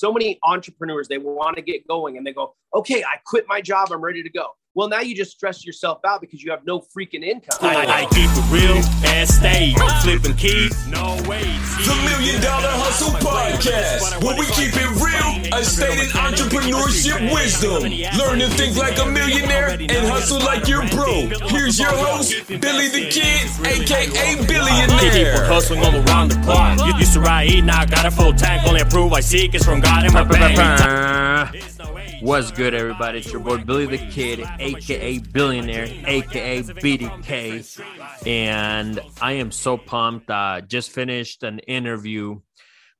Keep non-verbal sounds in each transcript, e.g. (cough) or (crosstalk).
so many entrepreneurs they want to get going and they go, okay, I quit my job, I'm ready to go. Well, now you just stress yourself out because you have no freaking income. I, I keep it real and stay flipping keys, no way. The Million Dollar Hustle Podcast, where we keep it real, a stated entrepreneurship wisdom. Learn to think like a millionaire and hustle like you're broke. Here's your host, Billy the Kid, aka Billionaire. Keep hustling all around the clock. You used to ride, eat, now got a full tank. Only approve I seek is from God in my bank. What's good, everybody? It's your boy Billy the Kid, aka Billionaire, aka BDK, and I am so pumped. Uh, just finished an interview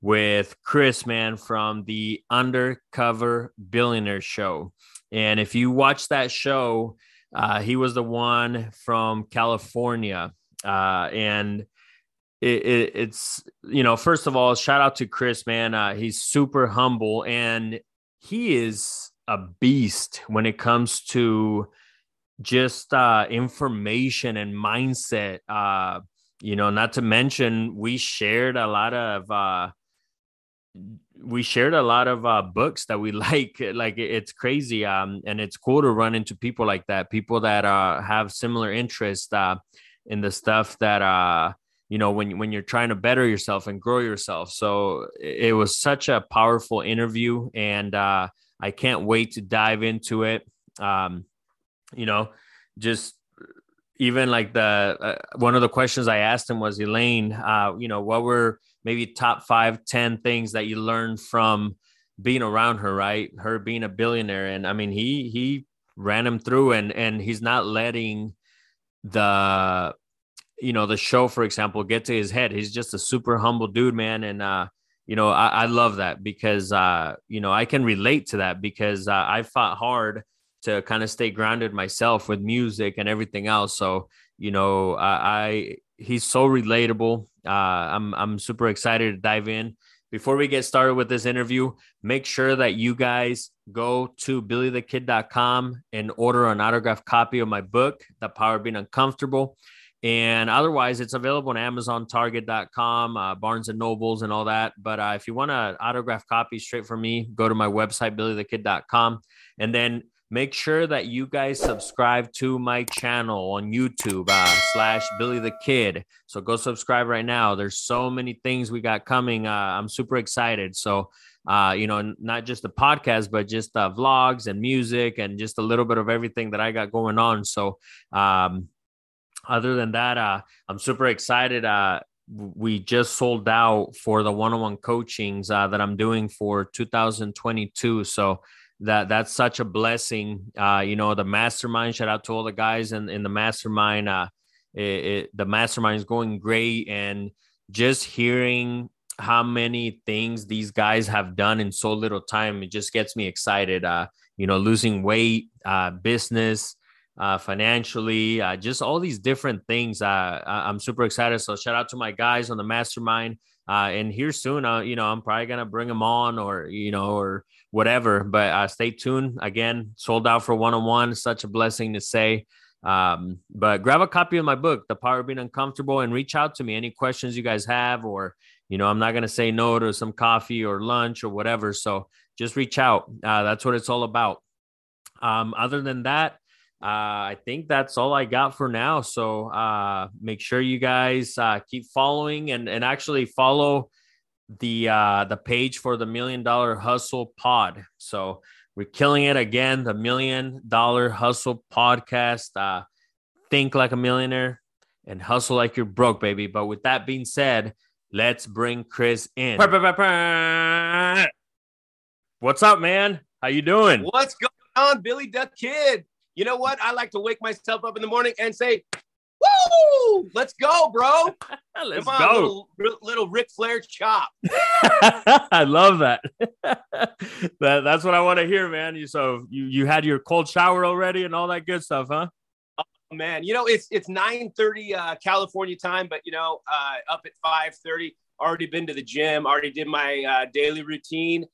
with Chris, man, from the Undercover Billionaire Show, and if you watch that show, uh, he was the one from California, uh, and it, it, it's you know, first of all, shout out to Chris, man. Uh, he's super humble and he is a beast when it comes to just uh, information and mindset. Uh, you know, not to mention we shared a lot of uh, we shared a lot of uh, books that we (laughs) like. Like it's crazy, um, and it's cool to run into people like that. People that uh, have similar interests uh, in the stuff that uh, you know when when you're trying to better yourself and grow yourself. So it was such a powerful interview, and uh, I can't wait to dive into it. Um, you know, just even like the uh, one of the questions I asked him was Elaine, uh, you know, what were maybe top five, ten things that you learned from being around her, right? Her being a billionaire. And I mean, he he ran him through and and he's not letting the you know the show for example get to his head he's just a super humble dude man and uh you know, I, I love that because, uh, you know, I can relate to that because uh, I fought hard to kind of stay grounded myself with music and everything else. So, you know, I, I he's so relatable. Uh, I'm, I'm super excited to dive in. Before we get started with this interview, make sure that you guys go to billythekid.com and order an autographed copy of my book, The Power of Being Uncomfortable. And otherwise, it's available on Amazon, Target.com, uh, Barnes and Nobles, and all that. But uh, if you want an autograph copy straight from me, go to my website, billythekid.com. And then make sure that you guys subscribe to my channel on YouTube uh, slash Billy the Kid. So go subscribe right now. There's so many things we got coming. Uh, I'm super excited. So, uh, you know, not just the podcast, but just uh, vlogs and music and just a little bit of everything that I got going on. So, um, other than that, uh, I'm super excited. Uh, we just sold out for the one-on-one coachings uh, that I'm doing for 2022. So that that's such a blessing. Uh, you know, the mastermind. Shout out to all the guys in, in the mastermind. Uh, it, it, the mastermind is going great, and just hearing how many things these guys have done in so little time, it just gets me excited. Uh, you know, losing weight, uh, business, uh, financially, uh, just all these different things. Uh, I'm super excited. So shout out to my guys on the mastermind. Uh, and here soon, uh, you know, I'm probably gonna bring them on or you know or whatever. But uh, stay tuned. Again, sold out for one on one. Such a blessing to say. Um, but grab a copy of my book, The Power of Being Uncomfortable, and reach out to me. Any questions you guys have, or you know, I'm not gonna say no to some coffee or lunch or whatever. So just reach out. That's what it's all about. Um, other than that, uh, I think that's all I got for now. So uh, make sure you guys uh, keep following and, and actually follow the uh, the page for the Million Dollar Hustle Pod. So we're killing it again. The Million Dollar Hustle Podcast. Uh, think like a millionaire and hustle like you're broke, baby. But with that being said, let's bring Chris in. What's up, man? How you doing? What's going on, Billy Duck Kid? You know what? I like to wake myself up in the morning and say, Woo! Let's go, bro. (laughs) Let's Come on, go. Little, little Ric Flair chop. (laughs) I love that. (laughs) that. That's what I want to hear, man. You so you you had your cold shower already and all that good stuff, huh? Oh, man, you know it's it's 9:30 uh, California time, but you know uh, up at 5:30. Already been to the gym. Already did my uh, daily routine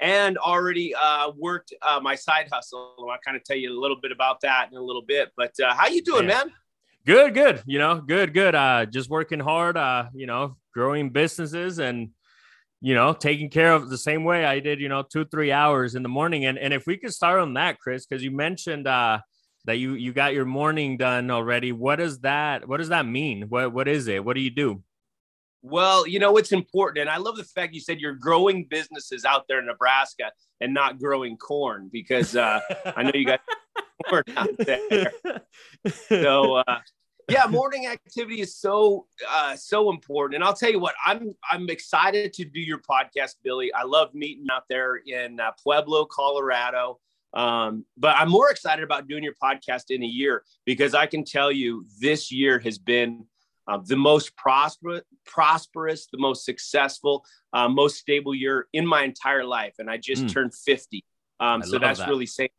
and already uh, worked uh, my side hustle. I'll kind of tell you a little bit about that in a little bit. But uh, how you doing, Yeah. man? Good, good. You know, good, good. Uh, just working hard. Uh, you know, growing businesses and you know, taking care of the same way I did, you know, two, three hours in the morning. And, and if we could start on that, Chris, because you mentioned, uh, that you, you got your morning done already. What does that, what does that mean? What, what is it? What do you do? Well, you know, it's important. And I love the fact you said you're growing businesses out there in Nebraska and not growing corn because uh, I know you got (laughs) corn out there. So, uh, yeah, morning activity is so uh, so important. And I'll tell you what, I'm I'm excited to do your podcast, Billy. I love meeting out there in uh, Pueblo, Colorado. Um, but I'm more excited about doing your podcast in a year because I can tell you this year has been uh, the most prosperous, prosperous, the most successful, uh, most stable year in my entire life, and I just mm. turned 50. Um, so that's that. really saying.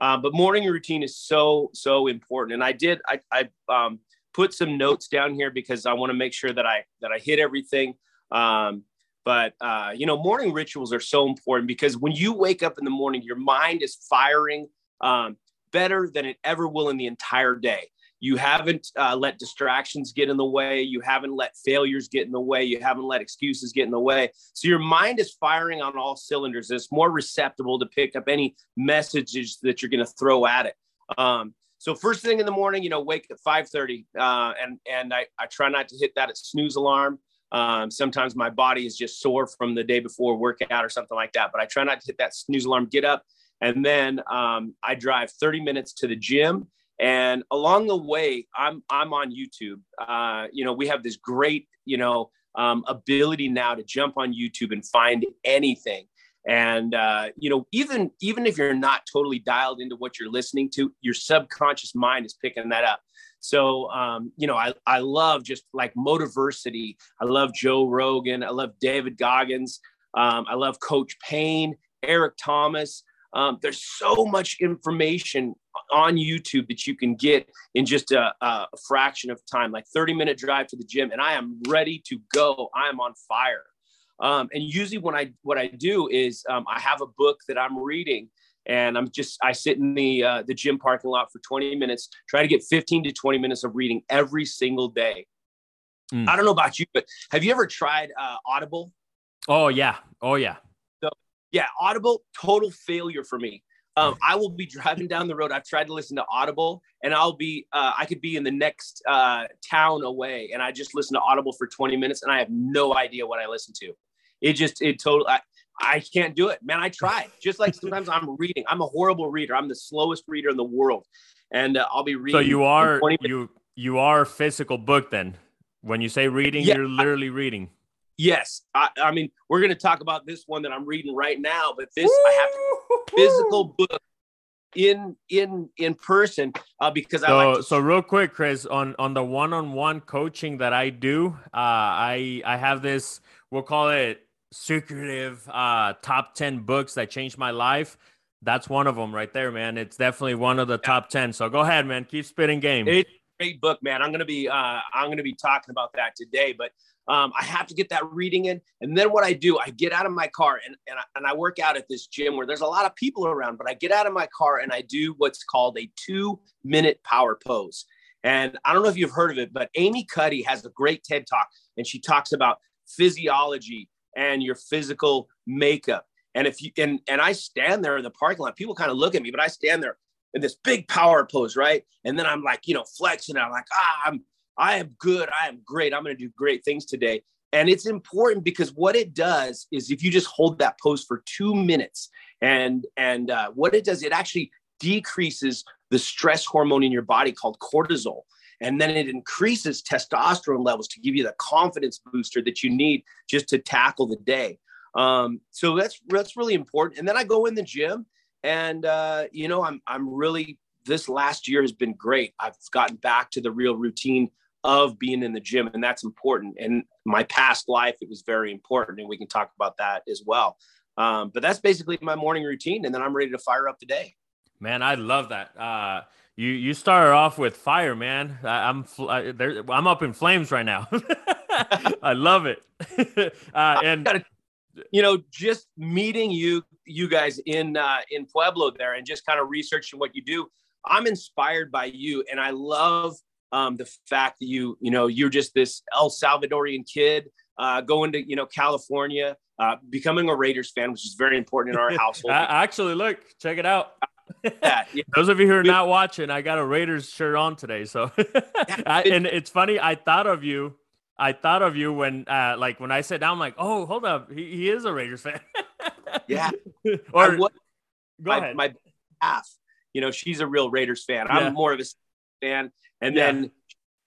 Uh, but morning routine is so so important, and I did I, I um, put some notes down here because I want to make sure that I that I hit everything. Um, but uh, you know, morning rituals are so important because when you wake up in the morning, your mind is firing um, better than it ever will in the entire day you haven't uh, let distractions get in the way. You haven't let failures get in the way. You haven't let excuses get in the way. So your mind is firing on all cylinders. It's more receptible to pick up any messages that you're going to throw at it. Um, so first thing in the morning you know wake at 5.30 uh, and and I, I try not to hit that at snooze alarm. Um, sometimes my body is just sore from the day before workout or something like that but i try not to hit that snooze alarm get up and then um, i drive 30 minutes to the gym and along the way, I'm I'm on YouTube. Uh, you know, we have this great, you know, um, ability now to jump on YouTube and find anything. And uh, you know, even even if you're not totally dialed into what you're listening to, your subconscious mind is picking that up. So um, you know, I I love just like Motiversity. I love Joe Rogan. I love David Goggins. Um, I love Coach Payne, Eric Thomas. Um, there's so much information on YouTube that you can get in just a, a, fraction of time, like 30 minute drive to the gym, and I am ready to go. I am on fire. Um, and usually, when I what I do is um, I have a book that I'm reading, and I'm just I sit in the uh, the gym parking lot for 20 minutes, try to get 15 to 20 minutes of reading every single day. Mm. I don't know about you, but have you ever tried uh, Audible? Oh yeah, oh yeah. Yeah, Audible total failure for me. Um, I will be driving down the road. I've tried to listen to Audible, and I'll be uh, I could be in the next uh, town away, and I just listen to Audible for 20 minutes, and I have no idea what I listen to. It just it totally I, I can't do it, man. I tried. Just like sometimes I'm reading. I'm a horrible reader. I'm the slowest reader in the world, and uh, I'll be reading. So you are you you are physical book then. When you say reading, yeah, you're literally I, reading. Yes, I, I mean we're going to talk about this one that I'm reading right now, but this Woo! I have physical book in in in person uh, because so, I like to- so real quick, Chris, on on the one-on-one coaching that I do, uh, I I have this we'll call it secretive uh, top ten books that changed my life. That's one of them right there, man. It's definitely one of the yeah. top ten. So go ahead, man. Keep spitting game. It's great book, man. I'm gonna be uh, I'm gonna be talking about that today, but um, I have to get that reading in. And then what I do, I get out of my car and, and, I, and I work out at this gym where there's a lot of people around, but I get out of my car and I do what's called a two minute power pose. And I don't know if you've heard of it, but Amy Cuddy has a great TED talk and she talks about physiology and your physical makeup. And if you and and I stand there in the parking lot, people kind of look at me, but I stand there in this big power pose, right? And then I'm like, you know, flexing. I'm like, ah, I'm I am good. I am great. I'm going to do great things today. And it's important because what it does is if you just hold that pose for two minutes and and uh, what it does, it actually decreases the stress hormone in your body called cortisol. And then it increases testosterone levels to give you the confidence booster that you need just to tackle the day. Um, so that's that's really important. And then I go in the gym, and uh, you know I'm I'm really this last year has been great. I've gotten back to the real routine of being in the gym and that's important. And my past life it was very important and we can talk about that as well. Um, but that's basically my morning routine and then i'm ready to fire up the day. Man i love that. Uh, you you started off with fire man. I, am I, i'm up in flames right now. (laughs) I love it. (laughs) Uh, and gotta, you know just meeting you you guys in uh, in pueblo there and just kind of researching what you do i'm inspired by you and i love um, the fact that you, you know, you're just this El Salvadorian kid uh, going to you know California, uh, becoming a Raiders fan, which is very important in our (laughs) household. Actually, look, check it out. yeah, yeah. (laughs) Those of you who are not watching, I got a Raiders shirt on today. So, (laughs) I, and it's funny. I thought of you. I thought of you when, uh, like, when I sat down. I'm like, oh, hold up, he, he is a Raiders fan. yeah. or was, go my, ahead. my half, you know, she's a real Raiders fan. Yeah. I'm more of a fan, and Yeah. then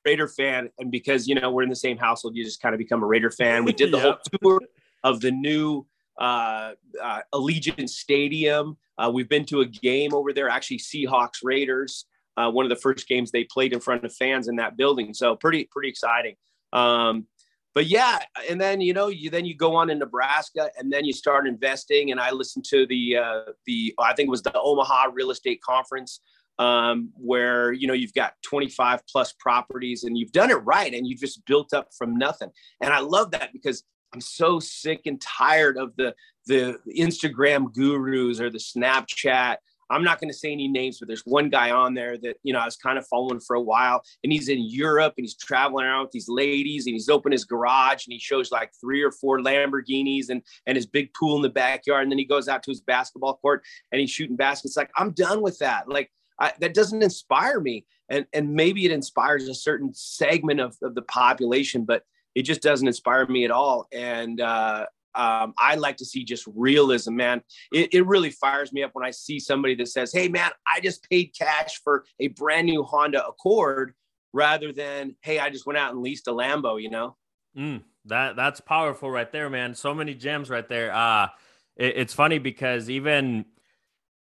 Raider fan. And because you know we're in the same household, you just kind of become a Raider fan. We did the (laughs) whole tour of the new uh, uh, Allegiant Stadium. Uh, we've been to a game over there, actually Seahawks Raiders. Uh, one of the first games they played in front of fans in that building. So pretty pretty exciting. Um, but yeah, and then you know you then you go on in Nebraska, and then you start investing. And I listened to the uh, the I think it was the Omaha Real Estate Conference um, where you know you've got 25 plus properties and you've done it right and you've just built up from nothing. And i love that because i'm so sick and tired of the the instagram gurus or the snapchat. I'm not going to say any names but there's one guy on there that you know i was kind of following for a while and he's in europe and he's traveling around with these ladies and he's open his garage and he shows like three or four lamborghinis and and his big pool in the backyard. And then he goes out to his basketball court and he's shooting baskets. Like i'm done with that. Like I, that doesn't inspire me. And, and maybe it inspires a certain segment of, of the population, but it just doesn't inspire me at all. And uh, um, I like to see just realism, man. It, it really fires me up when I see somebody that says, Hey, man, I just paid cash for a brand new Honda Accord rather than, Hey, I just went out and leased a Lambo, you know? Mm, that that's powerful right there, man. So many gems right there. Uh it, it's funny because even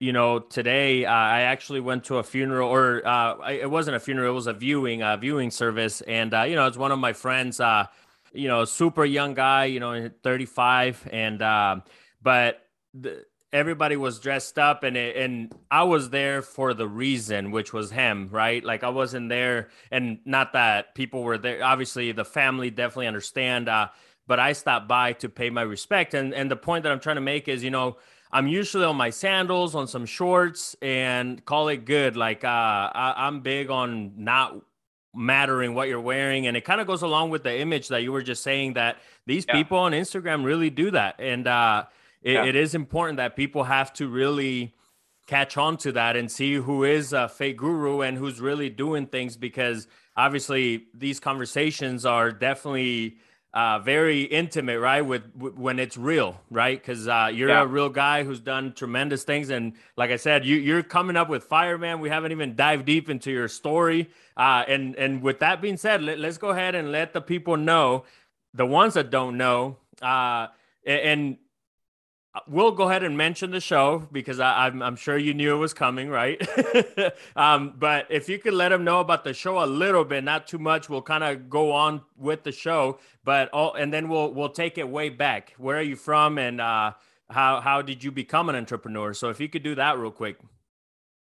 you know today uh, I actually went to a funeral, or uh, it wasn't a funeral; it was a viewing, uh, viewing service, and uh, you know it's one of my friends. Uh, you know, super young guy, you know, 35, and uh, but the, everybody was dressed up, and it, and I was there for the reason, which was him, right? Like I wasn't there, and not that people were there. Obviously, the family definitely understand. Uh, but I stopped by to pay my respect, and and the point that I'm trying to make is, you know, I'm usually on my sandals, on some shorts, and call it good. Like uh, I, I'm big on not mattering what you're wearing, and it kind of goes along with the image that you were just saying that these Yeah. people on Instagram really do that, and uh, it, Yeah. it is important that people have to really catch on to that and see who is a fake guru and who's really doing things because obviously these conversations are definitely uh, very intimate, right? With, w when it's real, right? Because uh, you're Yeah. a real guy who's done tremendous things, and like I said, you you're coming up with fire, man. We haven't even dived deep into your story, uh, and and with that being said, let, let's go ahead and let the people know, the ones that don't know, uh, and we'll go ahead and mention the show because I, I'm, I'm sure you knew it was coming, right? (laughs) um, but if you could let them know about the show a little bit, not too much, we'll kind of go on with the show. But all, and then we'll we'll take it way back. Where are you from, and uh, how how did you become an entrepreneur? So if you could do that real quick.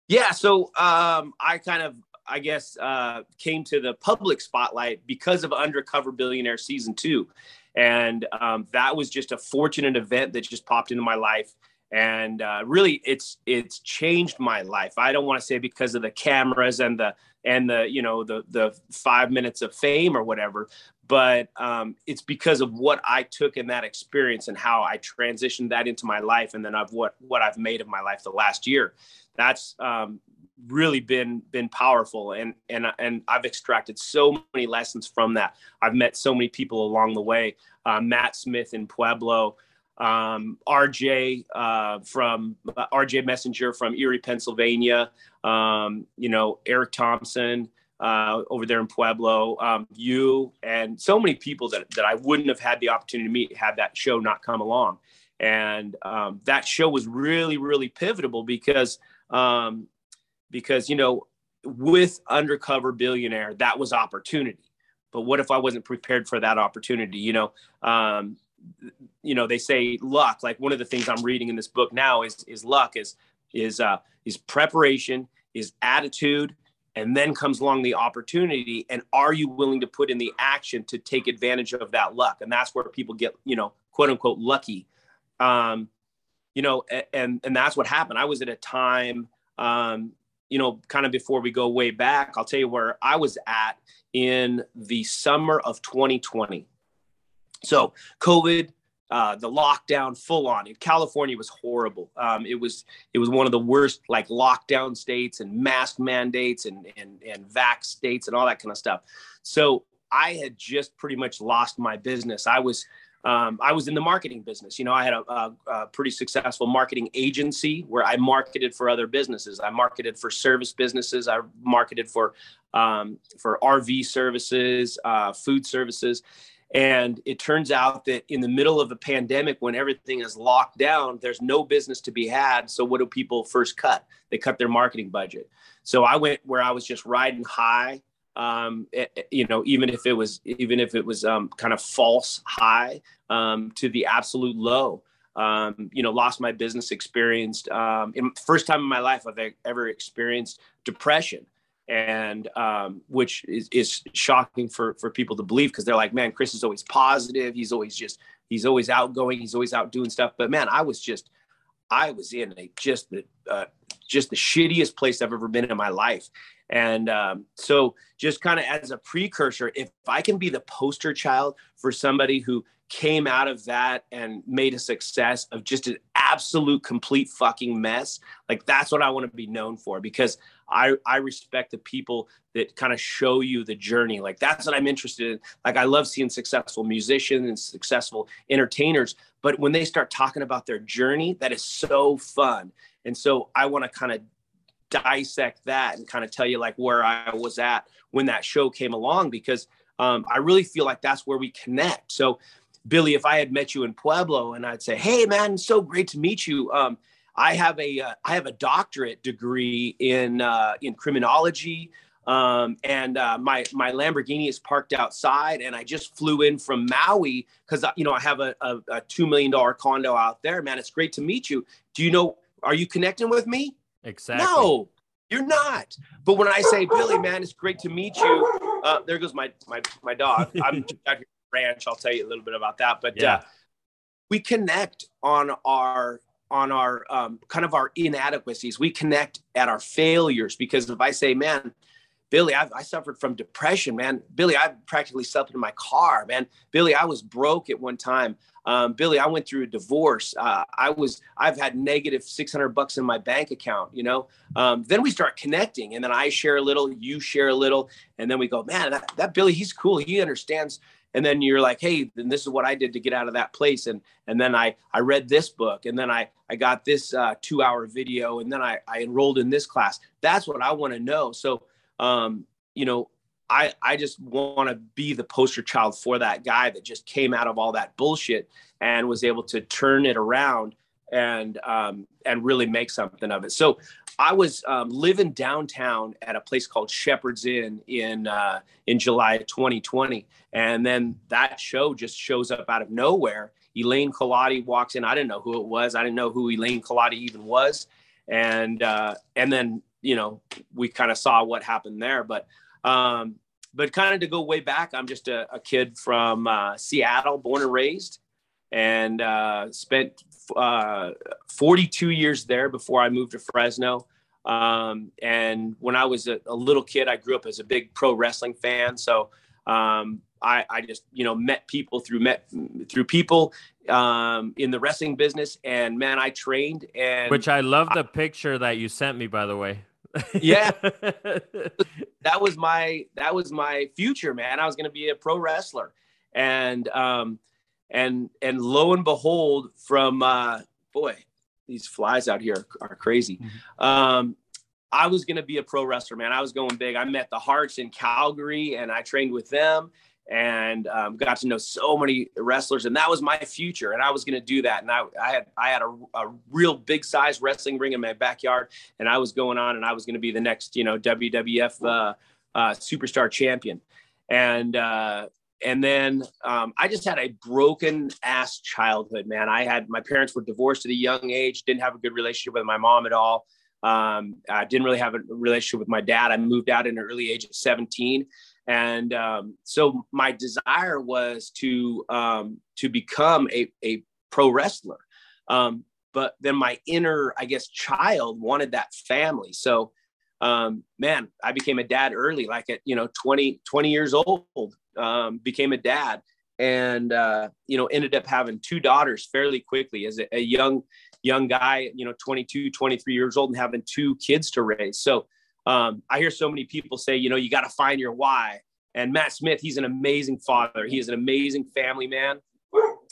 Yeah, so um, I kind of, I guess, uh, came to the public spotlight because of Undercover Billionaire season two, and um, that was just a fortunate event that just popped into my life, and uh, really, it's it's changed my life. I don't want to say because of the cameras and the and the you know the the five minutes of fame or whatever, but um, it's because of what I took in that experience and how I transitioned that into my life, and then of what what I've made of my life the last year. That's um, really been been powerful, and and and I've extracted so many lessons from that. I've met so many people along the way. Uh, Matt Smith in Pueblo, um, RJ uh, from uh, RJ Messenger from Erie, Pennsylvania. Um, you know Eric Thompson uh, over there in Pueblo. Um, you and so many people that that I wouldn't have had the opportunity to meet had that show not come along. And um, that show was really, really pivotal because um, because you know with undercover billionaire that was opportunity. But what if i wasn't prepared for that opportunity? You know um, you know they say luck like one of the things i'm reading in this book now is is luck is is uh is preparation is attitude and then comes along the opportunity. And are you willing to put in the action to take advantage of that luck? And that's where people get you know quote unquote lucky. Um you know and and that's what happened. I was at a time um you know kind of before we go way back i'll tell you where i was at in the summer of 2020 So COVID, uh, the lockdown full on in California was horrible. Um, it was it was one of the worst like lockdown states and mask mandates and and and vax states and all that kind of stuff. So I had just pretty much lost my business. I was um, I was in the marketing business. You know, I had a, a, a, pretty successful marketing agency where I marketed for other businesses. I marketed for service businesses. I marketed for um, for RV services, uh, food services, and it turns out that in the middle of a pandemic, when everything is locked down, there's no business to be had. So what do people first cut? They cut their marketing budget. So I went where I was just riding high um, eh, eh, you know, even if it was, even if it was um, kind of false high um, to the absolute low. Um, you know, lost my business, experienced um, in, first time in my life I've ever experienced depression, and um, which is, is shocking for for people to believe because they're like, man, Chris is always positive. He's always just he's always outgoing. He's always out doing stuff. But man, I was just I was in a just the uh, just the shittiest place I've ever been in my life. And um, so, just kind of as a precursor, if I can be the poster child for somebody who came out of that and made a success of just an absolute complete fucking mess, like that's what I want to be known for because I, I respect the people that kind of show you the journey. Like that's what I'm interested in. Like I love seeing successful musicians and successful entertainers, but when they start talking about their journey, that is so fun. And so I want to kind of dissect that and kind of tell you like where I was at when that show came along because um, I really feel like that's where we connect. So, Billy, if I had met you in Pueblo and I'd say, "Hey, man, so great to meet you," um, I have a uh, I have a doctorate degree in uh, in criminology. Um, and uh, my my Lamborghini is parked outside, and I just flew in from Maui because you know I have a, a, a two million dollar condo out there. Man, it's great to meet you. Do you know? Are you connecting with me? Exactly. No, you're not. But when I say, Billy, man, it's great to meet you. Uh, there goes my my my dog. I'm (laughs) out here ranch. I'll tell you a little bit about that. But uh, yeah. uh, we connect on our on our um, kind of our inadequacies. We connect at our failures because if I say, man, Billy, I've, I suffered from depression, man. Billy, I practically slept in my car, man. Billy, I was broke at one time. Um, Billy, I went through a divorce. Uh, I was, I've had negative 600 bucks in my bank account, you know? Um, then we start connecting and then I share a little, you share a little. And then we go, man, that, that Billy, he's cool. He understands. And then you're like, Hey, then this is what I did to get out of that place. And, and then I, I read this book and then I, I got this uh, two hour video and then I, I enrolled in this class. That's what I want to know. So, um, you know, I, I just want to be the poster child for that guy that just came out of all that bullshit and was able to turn it around and um, and really make something of it. So I was um, living downtown at a place called Shepherd's Inn in uh, in July 2020, and then that show just shows up out of nowhere. Elaine Culotti walks in. I didn't know who it was. I didn't know who Elaine Culotti even was, and uh, and then you know, we kind of saw what happened there. But um, but kind of to go way back, I'm just a, a kid from uh, Seattle, born and raised, and uh, spent uh, 42 years there before I moved to Fresno. Um, and when I was a, a, little kid, I grew up as a big pro wrestling fan. So um, I, I, just you know met people through met through people um, in the wrestling business, and man, I trained. And which I love the I, picture that you sent me, by the way yeah. (laughs) That was my that was my future man. I was going to be a pro wrestler. And um and and lo and behold from uh boy these flies out here are, are crazy. Mm-hmm. um i was going to be a pro wrestler man. I was going big. I met the Harts in calgary and i trained with them and um, got to know so many wrestlers and that was my future and i was going to do that and i, I had i had a, a, real big size wrestling ring in my backyard and i was going on and i was going to be the next you know wwf uh, uh, superstar champion. And uh, and then um, i just had a broken ass childhood man. I had my parents were divorced at a young age didn't have a good relationship with my mom at all. Um, i didn't really have a relationship with my dad. I moved out in an early age of 17 and um, so my desire was to um, to become a, a pro wrestler. Um, but then my inner i guess child wanted that family. So um, man i became a dad early like at you know 20 20 years old um, became a dad. And uh, you know ended up having two daughters fairly quickly as a, a, young young guy you know 22 23 years old and having two kids to raise. So um, i hear so many people say you know you got to find your why. And matt smith he's an amazing father. He is an amazing family man.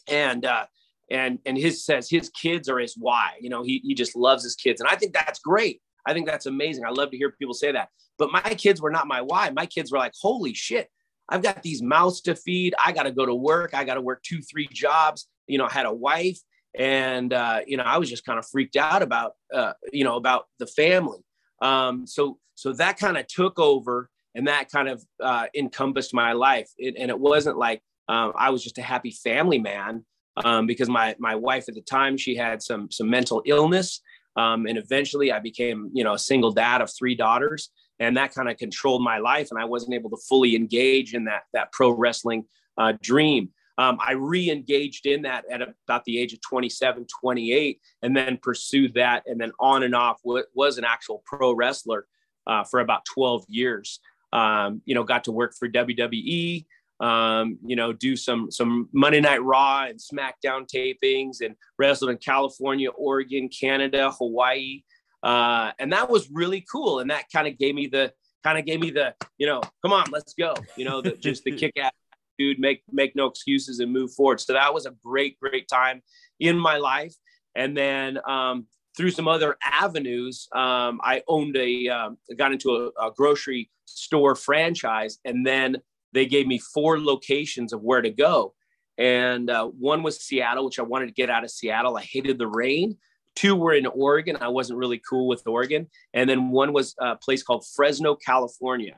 And uh, and and his says his kids are his why. You know he, he just loves his kids. And i think that's great. I think that's amazing. I love to hear people say that. But my kids were not my why. My kids were like holy shit i've got these mouths to feed. I got to go to work. I got to work two three jobs. You know i had a wife and uh, you know i was just kind of freaked out about uh, you know about the family um, so so that kind of took over and that kind of uh, encompassed my life it, and it wasn't like um, i was just a happy family man um, because my my wife at the time she had some some mental illness, um, and eventually I became you know a single dad of three daughters, and that kind of controlled my life, and I wasn't able to fully engage in that that pro wrestling uh, dream. Um, I re-engaged in that at about the age of 27, 28, and then pursued that, and then on and off was an actual pro wrestler uh, for about 12 years. Um, you know, got to work for WWE, um, you know, do some some Monday Night Raw and SmackDown tapings, and wrestled in California, Oregon, Canada, Hawaii, uh, and that was really cool. And that kind of gave me the kind of gave me the you know, come on, let's go. You know, the, just the (laughs) kick ass dude, make make no excuses and move forward. So that was a great great time in my life. And then um, through some other avenues, um, I owned a um, got into a, a grocery store franchise, and then they gave me four locations of where to go. And uh, one was Seattle, which I wanted to get out of Seattle. I hated the rain. Two were in Oregon. I wasn't really cool with Oregon. And then one was a place called Fresno, California.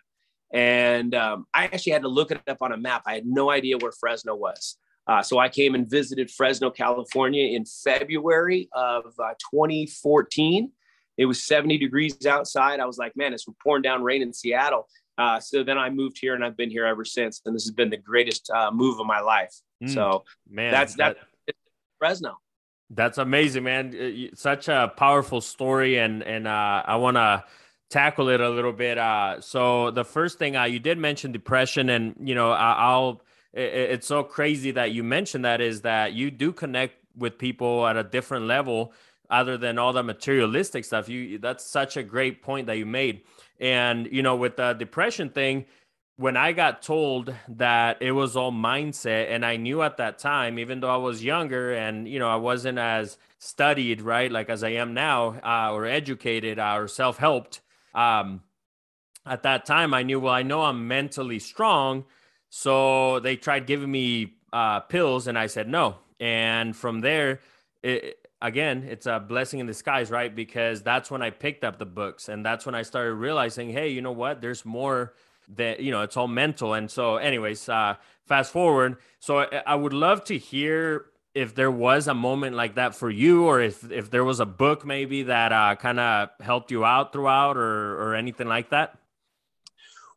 And um, I actually had to look it up on a map. I had no idea where Fresno was. Uh, so I came and visited Fresno, California in February of uh, 2014. It was 70 degrees outside. I was like, man, it's pouring down rain in Seattle. Uh, so then I moved here and I've been here ever since. And this has been the greatest uh, move of my life. Mm, so man, that's that, that Fresno. That's amazing, man. Such a powerful story. And, and uh, I want to tackle it a little bit. Uh, so the first thing uh, you did mention depression and, you know, I, will it, it's so crazy that you mentioned that is that you do connect with people at a different level other than all the materialistic stuff. You, that's such a great point that you made and, you know, with the depression thing, when I got told that it was all mindset, and I knew at that time, even though I was younger and, you know, I wasn't as studied, right, like as I am now, uh, or educated uh, or self helped, um, at that time, I knew, well, I know I'm mentally strong. So they tried giving me uh, pills, and I said no. And from there, it, again, it's a blessing in disguise, right? Because that's when I picked up the books and that's when I started realizing, hey, you know what? There's more that, you know, it's all mental. And so, anyways, uh, fast forward. So I, I would love to hear if there was a moment like that for you or if, if there was a book maybe that uh, kind of helped you out throughout or, or anything like that.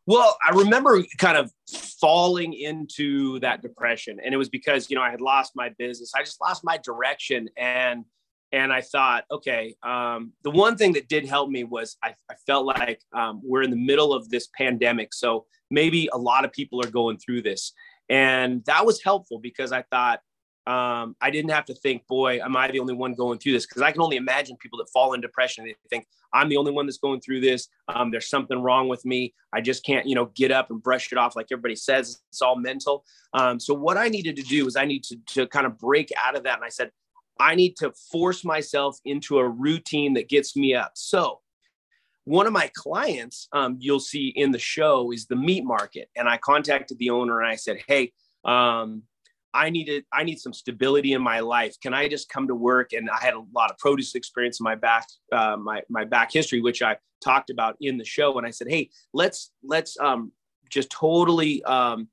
Well, I remember kind of falling into that depression, and it was because you know I had lost my business. I just lost my direction, and and I thought, okay, um, the one thing that did help me was I, I felt like um, we're in the middle of this pandemic, so maybe a lot of people are going through this, and that was helpful because I thought um, I didn't have to think, boy, am I the only one going through this? Because I can only imagine people that fall in depression. They think I'm the only one that's going through this. Um, there's something wrong with me. I just can't, you know, get up and brush it off like everybody says. It's all mental. Um, so what I needed to do was I need to, to kind of break out of that. And I said, I need to force myself into a routine that gets me up. So, one of my clients, um, you'll see in the show, is the meat market. And I contacted the owner and I said, Hey, um, I needed, I need some stability in my life. Can I just come to work? And I had a lot of produce experience in my back, uh, my my back history, which I talked about in the show. And I said, Hey, let's let's um, just totally um,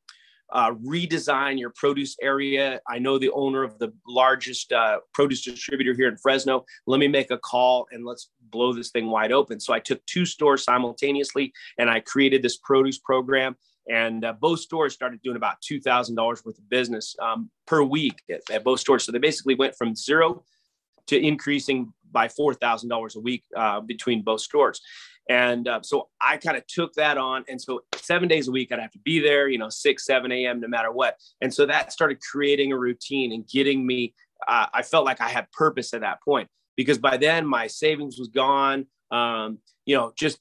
uh, redesign your produce area. I know the owner of the largest uh, produce distributor here in Fresno. Let me make a call and let's blow this thing wide open. So I took two stores simultaneously and I created this produce program. And uh, both stores started doing about $2,000 worth of business um, per week at, at, both stores. So they basically went from zero to increasing by $4,000 a week uh, between both stores. And uh, so I kind of took that on. And so seven days a week, I'd have to be there, you know, 6, 7 a.m., no matter what. And so that started creating a routine and getting me, uh, I felt like I had purpose at that point because by then my savings was gone. Um, you know, just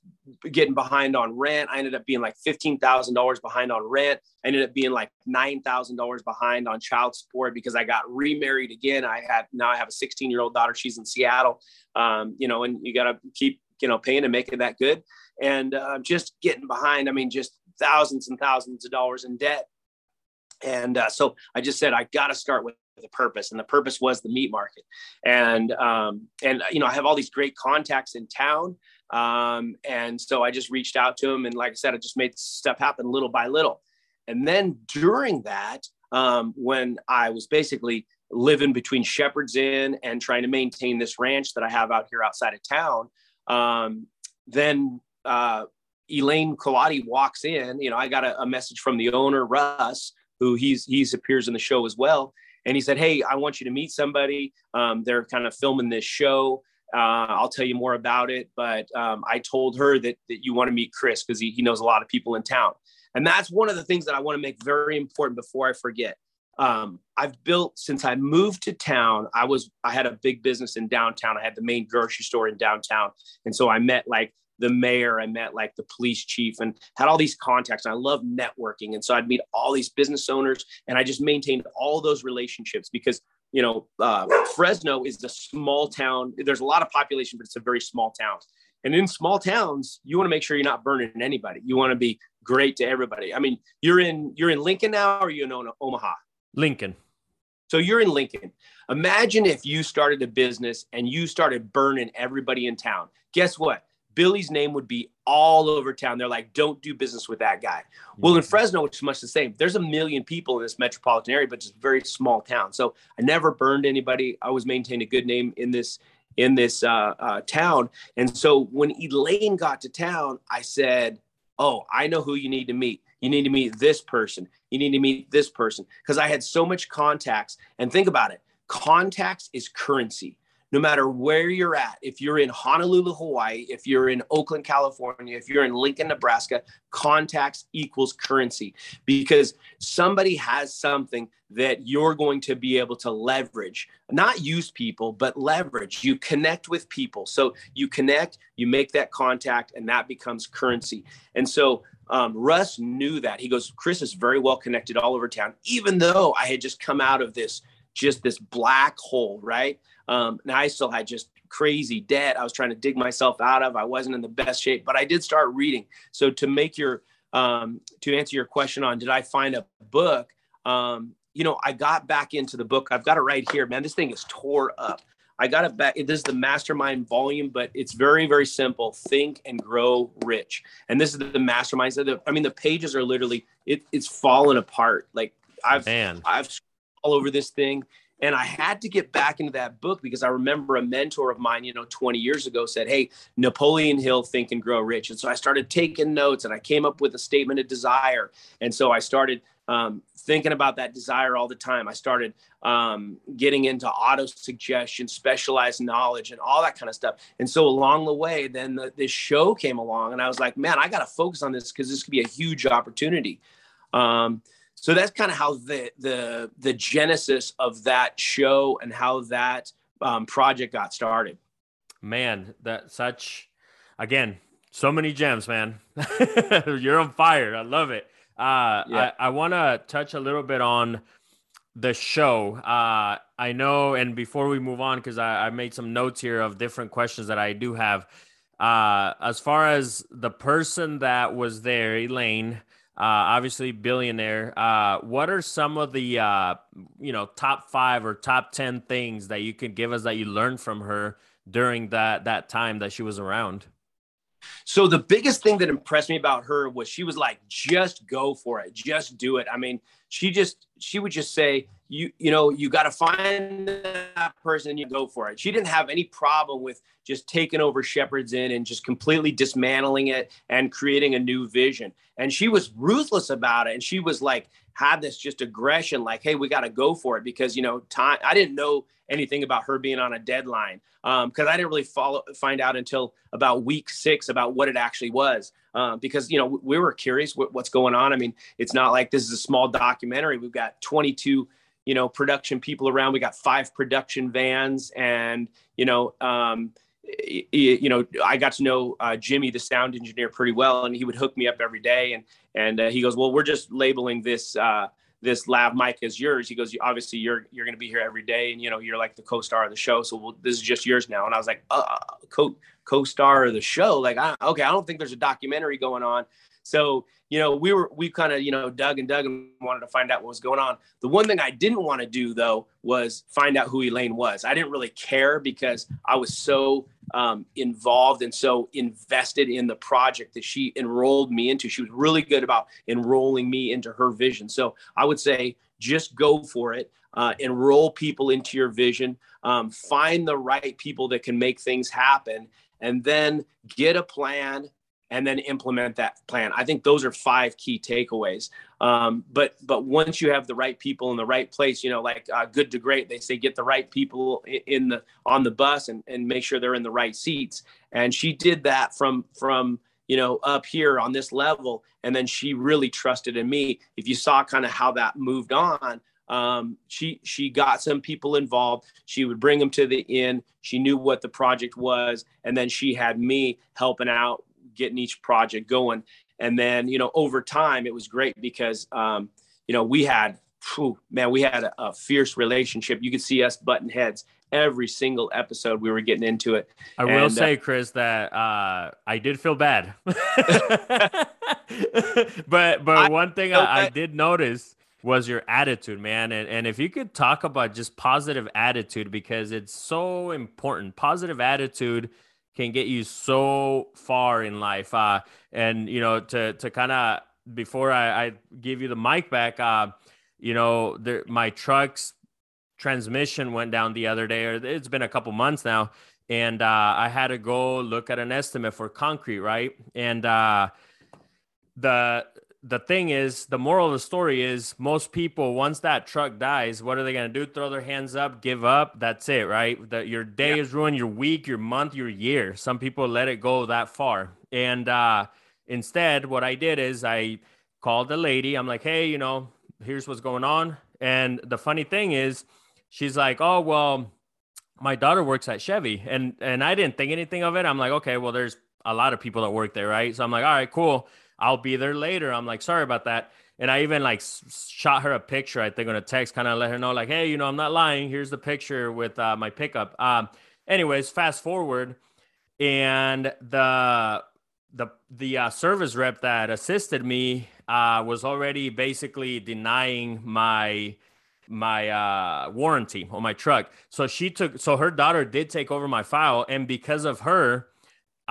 getting behind on rent. I ended up being like $15,000 behind on rent. I ended up being like $9,000 behind on child support because I got remarried again. I had, now I have a 16 year old daughter. She's in Seattle. Um, you know, and you got to keep, you know, paying and making that good. And uh, just getting behind, I mean, just thousands and thousands of dollars in debt. And uh, so I just said, I got to start with a purpose and the purpose was the meat market and um, and you know i have all these great contacts in town um, and so I just reached out to him. And like I said, I just made stuff happen little by little. And then during that, um, when I was basically living between Shepherd's Inn and trying to maintain this ranch that I have out here outside of town, um, then uh, Elaine Culotti walks in. You know, I got a, a, message from the owner, Russ, who he's he's appears in the show as well. And he said, "Hey, I want you to meet somebody. Um, they're kind of filming this show. Uh, I'll tell you more about it. But um, I told her that, that you want to meet Chris because he, he knows a lot of people in town. And that's one of the things that I want to make very important before I forget. Um, I've built since I moved to town. I was I had a big business in downtown. I had the main grocery store in downtown, and so I met like the mayor. I met like the police chief, and had all these contacts. And I love networking, and so I'd meet all these business owners, and I just maintained all those relationships because you know, uh, Fresno is a small town. There's a lot of population, but it's a very small town. And in small towns, you want to make sure you're not burning anybody. You want to be great to everybody. I mean, you're in you're in Lincoln now, or you in Omaha? Lincoln. So you're in Lincoln. Imagine if you started a business and you started burning everybody in town. Guess what? Billy's name would be all over town. They're like, don't do business with that guy. Well, in Fresno, it's much the same. There's a million people in this metropolitan area, but it's a very small town. So I never burned anybody. I always maintained a good name in this in this uh, uh, town. And so when Elaine got to town, I said, "Oh, I know who you need to meet. You need to meet this person. You need to meet this person." Because I had so much contacts. And think about it: contacts is currency no matter where you're at, if you're in Honolulu, Hawaii, if you're in Oakland, California, if you're in Lincoln, Nebraska, contacts equals currency because somebody has something that you're going to be able to leverage, not use people, but leverage. You connect with people. So you connect, you make that contact, and that becomes currency. And so um, Russ knew that. He goes, Chris is very well connected all over town, even though I had just come out of this just this black hole, right? Um, and I still had just crazy debt. I was trying to dig myself out of. I wasn't in the best shape, but I did start reading. So to make your um, to answer your question on did I find a book? Um, you know, I got back into the book. I've got it right here, man. This thing is tore up. I got it back. This is the mastermind volume, but it's very, very simple. Think and grow rich. And this is the masterminds. I mean, the pages are literally it, it's fallen apart. Like I've Man. I've all over this thing. And I had to get back into that book because I remember a mentor of mine, you know, 20 years ago said, Hey, Napoleon Hill, Think and Grow Rich. And so I started taking notes and I came up with a statement of desire. And so I started um, thinking about that desire all the time. I started um, getting into auto suggestion, specialized knowledge, and all that kind of stuff. And so along the way, then the, this show came along, and I was like, man, I got to focus on this because this could be a huge opportunity. Um, so that's kind of how the the the genesis of that show and how that um, project got started. Man, that such again, so many gems, man. (laughs) You're on fire. I love it. Uh, yeah. I, I want to touch a little bit on the show. Uh, I know, and before we move on, because I, I, made some notes here of different questions that I do have. Uh, as far as the person that was there, Elaine, uh, obviously billionaire. Uh, what are some of the uh, you know top five or top ten things that you can give us that you learned from her during that that time that she was around? So the biggest thing that impressed me about her was she was like, just go for it, just do it. I mean, she just she would just say, you you know you got to find that person and you go for it. She didn't have any problem with just taking over shepherds inn and just completely dismantling it and creating a new vision. And she was ruthless about it and she was like had this just aggression like hey we got to go for it because you know time i didn't know anything about her being on a deadline because um, i didn't really follow find out until about week six about what it actually was um, because you know we were curious what, what's going on. I mean it's not like this is a small documentary. We've got 22 you know production people around. We got five production vans and you know um, you know i got to know uh, jimmy the sound engineer pretty well and he would hook me up every day. And and uh, he goes well we're just labeling this uh, this lav mic as yours. He goes obviously you're you're going to be here every day and you know you're like the co-star of the show so we'll, this is just yours now. And i was like uh, co co-star of the show? Like I, okay i don't think there's a documentary going on so, you know, we were, we kind of, you know, dug and dug and wanted to find out what was going on. The one thing I didn't want to do though was find out who Elaine was. I didn't really care because I was so um, involved and so invested in the project that she enrolled me into. She was really good about enrolling me into her vision. So I would say just go for it. Uh, enroll people into your vision. Um, find the right people that can make things happen, and then get a plan and then implement that plan. I think those are five key takeaways. Um, but but once you have the right people in the right place, you know, like uh, good to great, they say get the right people in the on the bus and, and make sure they're in the right seats. And she did that from from you know up here on this level, and then she really trusted in me. If you saw kind of how that moved on. Um, she she got some people involved. She would bring them to the inn. She knew what the project was, and then she had me helping out getting each project going. And then, you know, over time, it was great because, um, you know, we had, whew, man, we had a, a, fierce relationship. You could see us button heads every single episode. We were getting into it. I and, will uh, say, uh, Chris, that uh, I did feel bad. (laughs) but but I, one thing I, I did notice was your attitude, man. And, and if you could talk about just positive attitude, because it's so important. Positive attitude can get you so far in life. Uh, and you know, to to kind of before I, I, give you the mic back, uh, you know, my truck's transmission went down the other day, or it's been a couple months now, and uh, I had to go look at an estimate for concrete, right? And uh, the the thing is, the moral of the story is most people, once that truck dies, what are they going to do? Throw their hands up, give up. That's it, right? That your day yeah. is ruined, your week, your month, your year. Some people let it go that far. And uh, instead, what I did is I called the lady. I'm like, hey, you know, here's what's going on. And the funny thing is, she's like, oh, well, my daughter works at Chevy. And, and I didn't think anything of it. I'm like, okay, well, there's a lot of people that work there, right? So I'm like, all right, cool. I'll be there later. I'm like, sorry about that. And I even like shot her a picture, I think on a text, kind of let her know, like, hey, you know, I'm not lying. Here's the picture with uh, my pickup. Um, anyways, fast forward, and the the the uh, service rep that assisted me uh, was already basically denying my my uh, warranty on my truck. So she took so her daughter did take over my file, and because of her,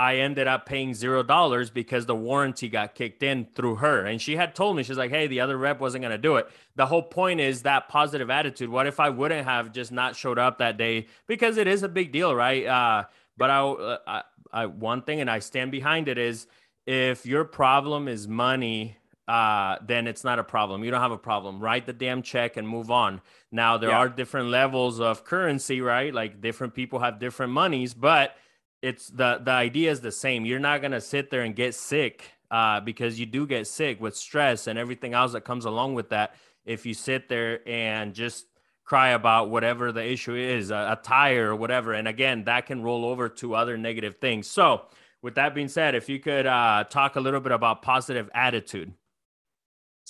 I ended up paying zero dollars because the warranty got kicked in through her. And she had told me, she's like, hey, the other rep wasn't going to do it. The whole point is that positive attitude. What if I wouldn't have just not showed up that day? Because it is a big deal, right? Uh, but I, uh, I, I, one thing, and I stand behind it, is if your problem is money, uh, then it's not a problem. You don't have a problem. Write the damn check and move on. Now, there yeah. are different levels of currency, right? Like different people have different monies, but – it's the the idea is the same. You're not gonna sit there and get sick uh, because you do get sick with stress and everything else that comes along with that. If you sit there and just cry about whatever the issue is, a, a tire or whatever, and again, that can roll over to other negative things. So, with that being said, if you could uh, talk a little bit about positive attitude.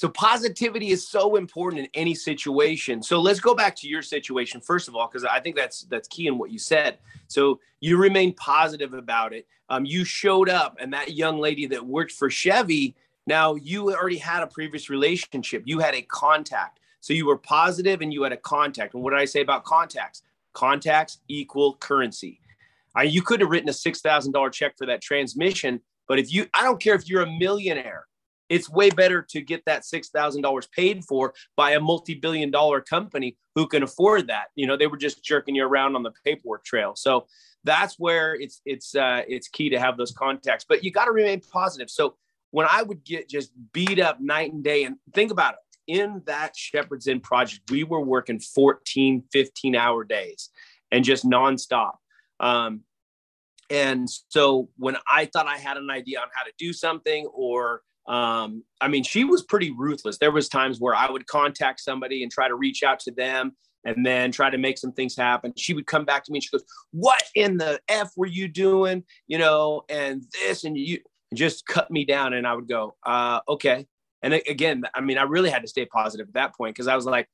So positivity is so important in any situation. So let's go back to your situation first of all, because I think that's that's key in what you said. So you remain positive about it. Um, you showed up, and that young lady that worked for Chevy. Now you already had a previous relationship. You had a contact. So you were positive, and you had a contact. And what did I say about contacts? Contacts equal currency. I, you could have written a six thousand dollar check for that transmission, but if you, I don't care if you're a millionaire it's way better to get that $6,000 paid for by a multi-billion dollar company who can afford that. You know, they were just jerking you around on the paperwork trail. So that's where it's, it's, uh, it's key to have those contacts, but you got to remain positive. So when I would get just beat up night and day and think about it, in that Shepherd's Inn project, we were working 14, 15 hour days and just nonstop. Um, and so when I thought I had an idea on how to do something or um, I mean, she was pretty ruthless. There was times where I would contact somebody and try to reach out to them and then try to make some things happen. She would come back to me and she goes, "What in the f were you doing?" You know, and this and you just cut me down, and I would go, uh, "Okay." And again, I mean, I really had to stay positive at that point because I was like,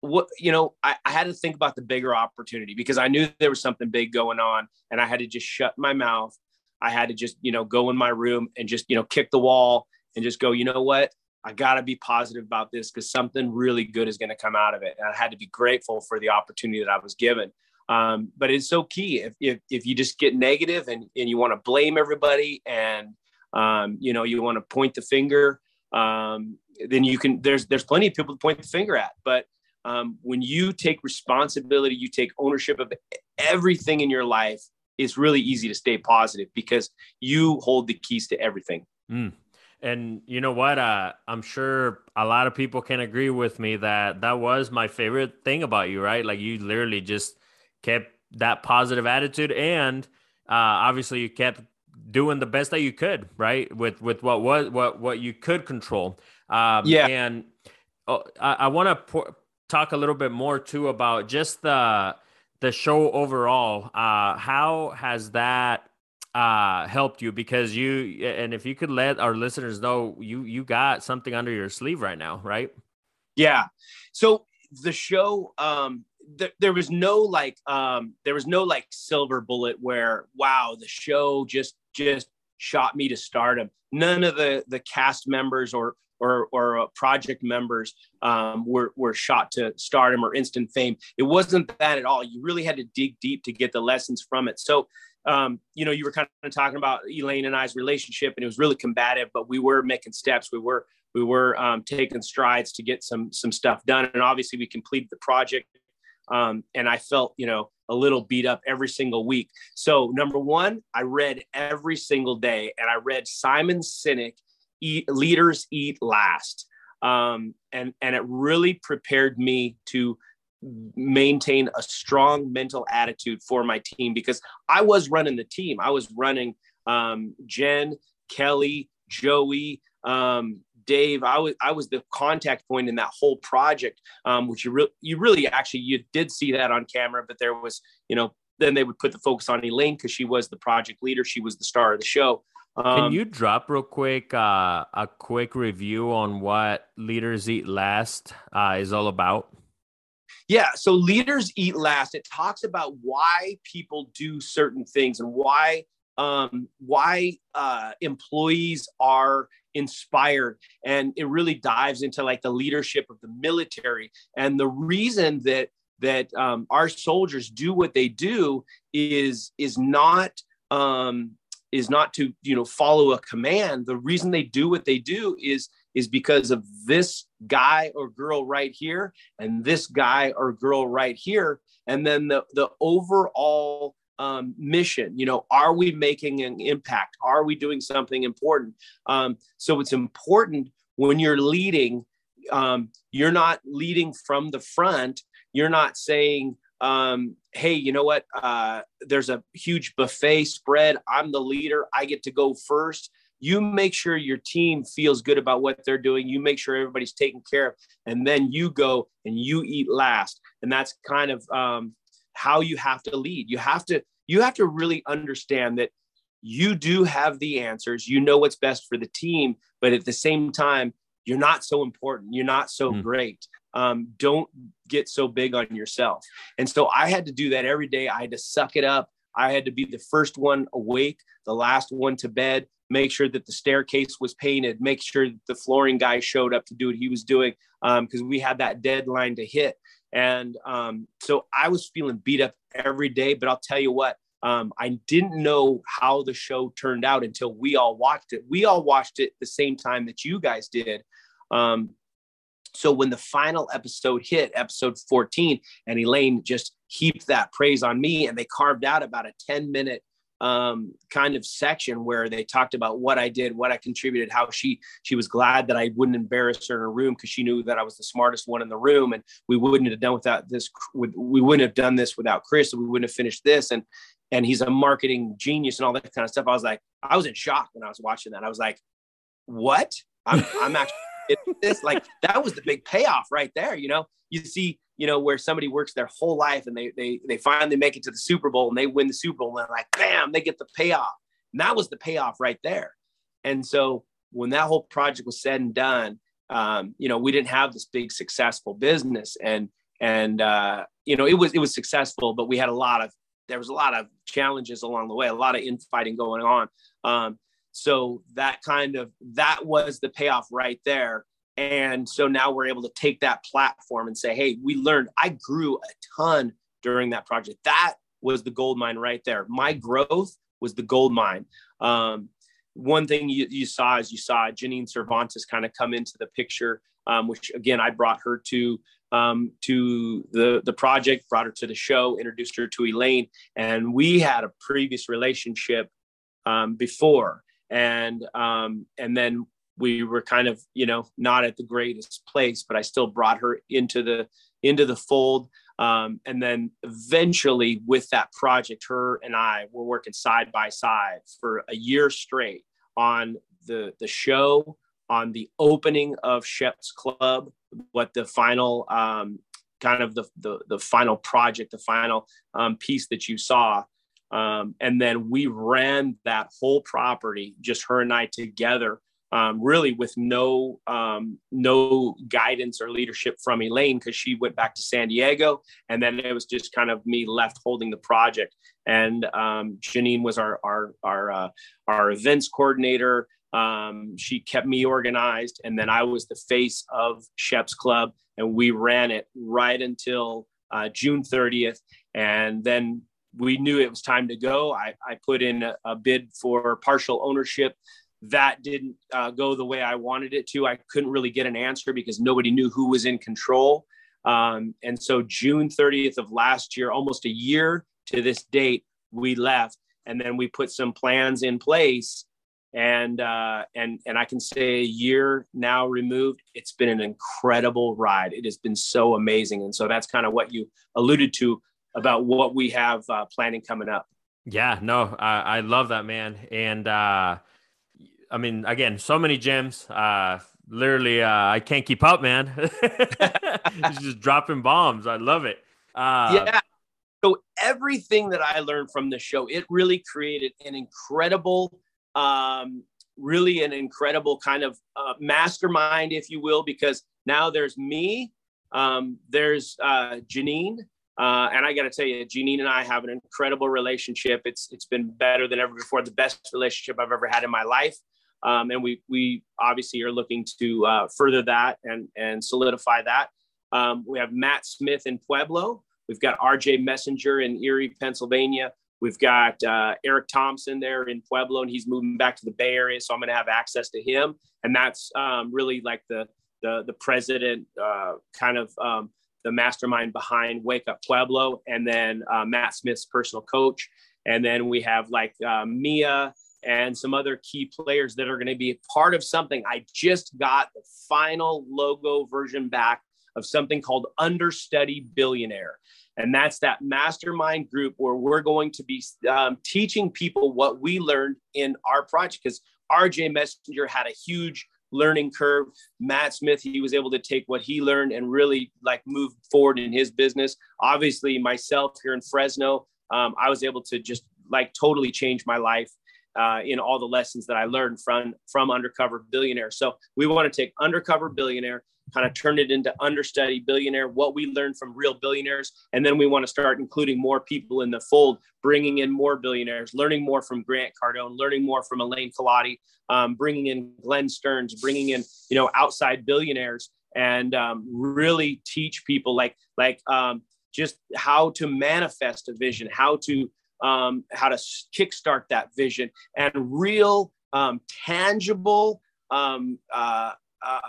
what you know I, I, had to think about the bigger opportunity because i knew there was something big going on and i had to just shut my mouth i had to just you know go in my room and just you know kick the wall and just go, you know what? I got to be positive about this because something really good is going to come out of it. And I had to be grateful for the opportunity that I was given. Um, but it's so key if, if, if you just get negative and, and you want to blame everybody and, um, you know, you want to point the finger, um, then you can, there's, there's plenty of people to point the finger at, but um, when you take responsibility, you take ownership of everything in your life, it's really easy to stay positive because you hold the keys to everything. Mm. And you know what? Uh, I'm sure a lot of people can agree with me that that was my favorite thing about you, right? Like you literally just kept that positive attitude, and uh, obviously you kept doing the best that you could, right? With with what was what what you could control. Um, yeah. And oh, I, I want to po- talk a little bit more too about just the the show overall. Uh, how has that uh helped you because you and if you could let our listeners know you you got something under your sleeve right now right yeah so the show um th- there was no like um there was no like silver bullet where wow the show just just shot me to stardom none of the the cast members or or, or uh, project members um, were, were shot to stardom or instant fame. It wasn't that at all. You really had to dig deep to get the lessons from it. So um, you know, you were kind of talking about Elaine and I's relationship, and it was really combative, but we were making steps. We were we were um, taking strides to get some some stuff done, and obviously we completed the project. Um, and I felt, you know, a little beat up every single week. So number one, I read every single day, and I read Simon Sinek, Eat, "Leaders Eat Last," um, and and it really prepared me to maintain a strong mental attitude for my team because I was running the team. I was running um, Jen, Kelly, Joey, um, Dave. I was I was the contact point in that whole project, um, which you really you really actually you did see that on camera. But there was you know then they would put the focus on Elaine because she was the project leader. She was the star of the show. Can um, you drop real quick uh, a quick review on what Leaders Eat Last uh, is all about? Yeah. So leaders eat last. It talks about why people do certain things and why um, why uh, employees are inspired and it really dives into like the leadership of the military and the reason that that um, our soldiers do what they do is is not um, is not to you know follow a command the reason they do what they do is is because of this guy or girl right here and this guy or girl right here. And then the the overall um, mission you know are we making an impact? Are we doing something important? Um, so it's important when you're leading um, you're not leading from the front. You're not saying um, hey you know what? Uh, there's a huge buffet spread. I'm the leader. I get to go first you make sure your team feels good about what they're doing. You make sure everybody's taken care of and then you go and you eat last. And that's kind of um, how you have to lead. You have to you have to really understand that you do have the answers. You know what's best for the team but at the same time you're not so important. You're not so mm. great. Um, don't get so big on yourself. And so i had to do that every day. I had to suck it up I had to be the first one awake, the last one to bed, make sure that the staircase was painted, make sure that the flooring guy showed up to do what he was doing because um, we had that deadline to hit. And um, so I was feeling beat up every day. But I'll tell you what, um, I didn't know how the show turned out until we all watched it. We all watched it the same time that you guys did. Um, so when the final episode hit, episode 14, and Elaine just heaped that praise on me, and they carved out about a 10 minute um, kind of section where they talked about what I did, what I contributed, how she she was glad that I wouldn't embarrass her in her room because she knew that I was the smartest one in the room, and we wouldn't have done without this. We wouldn't have done this without Chris. and We wouldn't have finished this, and and he's a marketing genius and all that kind of stuff. I was like, I was in shock when I was watching that. I was like, what? I'm I'm actually this like that was the big payoff right there. You know, you see, you know, where somebody works their whole life and they they they finally make it to the Super Bowl and they win the Super Bowl and like bam, they get the payoff. And that was the payoff right there. And so when that whole project was said and done, um, you know, we didn't have this big successful business and and uh, you know, it was it was successful, but we had a lot of there was a lot of challenges along the way, a lot of infighting going on. Um, so that kind of that was the payoff right there. And so now we're able to take that platform and say, hey, we learned. I grew a ton during that project. That was the gold mine right there. My growth was the gold mine. Um, one thing you, you, saw is you saw Janine Cervantes kind of come into the picture, um, which again I brought her to um, to the the project, brought her to the show, introduced her to Elaine, and we had a previous relationship um, before, and um, and then we were kind of you know not at the greatest place, but I still brought her into the into the fold. Um, and then eventually, with that project, her and I were working side by side for a year straight on the the show, on the opening of Shep's Club, what the final um, kind of the, the, the final project, the final um, piece that you saw. Um, and then we ran that whole property, just her and I together, um, really with no um, no guidance or leadership from Elaine because she went back to San Diego, and then it was just kind of me left holding the project. And um, Janine was our our our uh, our events coordinator. Um, she kept me organized, and then I was the face of Shep's Club, and we ran it right until uh, June 30th. And then we knew it was time to go. I, I put in a, a, bid for partial ownership. That didn't uh, go the way I wanted it to. I couldn't really get an answer because nobody knew who was in control. Um, and so, June 30th of last year, almost a year to this date, we left. And then we put some plans in place and uh, and and I can say a year now removed, it's been an incredible ride. It has been so amazing, and so that's kind of what you alluded to about what we have uh, planning coming up. Yeah, no, I, I love that man, and uh, I mean, again, so many gems. Uh, literally, uh, I can't keep up, man. (laughs) He's just dropping bombs. I love it. Uh, yeah. So everything that I learned from the show, it really created an incredible um, really an incredible kind of uh, mastermind, if you will, because now there's me, um, there's uh, Janine, uh, and I got to tell you, Janine and I have an incredible relationship. It's it's been better than ever before. The best relationship I've ever had in my life, um, and we we obviously are looking to uh, further that and and solidify that. Um, we have Matt Smith in Pueblo. We've got RJ Messenger in Erie, Pennsylvania. We've got uh, Eric Thompson there in Pueblo, and he's moving back to the Bay Area, so I'm going to have access to him. And that's um, really like the the the president, uh, kind of um, the mastermind behind Wake Up Pueblo, and then uh, Matt Smith's personal coach, and then we have like uh, Mia and some other key players that are going to be part of something. I just got the final logo version back of something called Understudy Billionaire. And that's that mastermind group where we're going to be um, teaching people what we learned in our project. Because RJ Messenger had a huge learning curve. Matt Smith, he was able to take what he learned and really like move forward in his business. Obviously, myself here in Fresno, um, I was able to just like totally change my life uh, in all the lessons that I learned from from Undercover Billionaire. So we want to take Undercover Billionaire, kind of turn it into Understudy Billionaire, what we learned from real billionaires, and then we want to start including more people in the fold, bringing in more billionaires, learning more from Grant Cardone, learning more from Elaine Culotti, um, bringing in Glenn Stearns, bringing in you know outside billionaires, and um, really teach people like like um, just how to manifest a vision, how to um, how to kickstart that vision, and real um, tangible, um, uh, uh,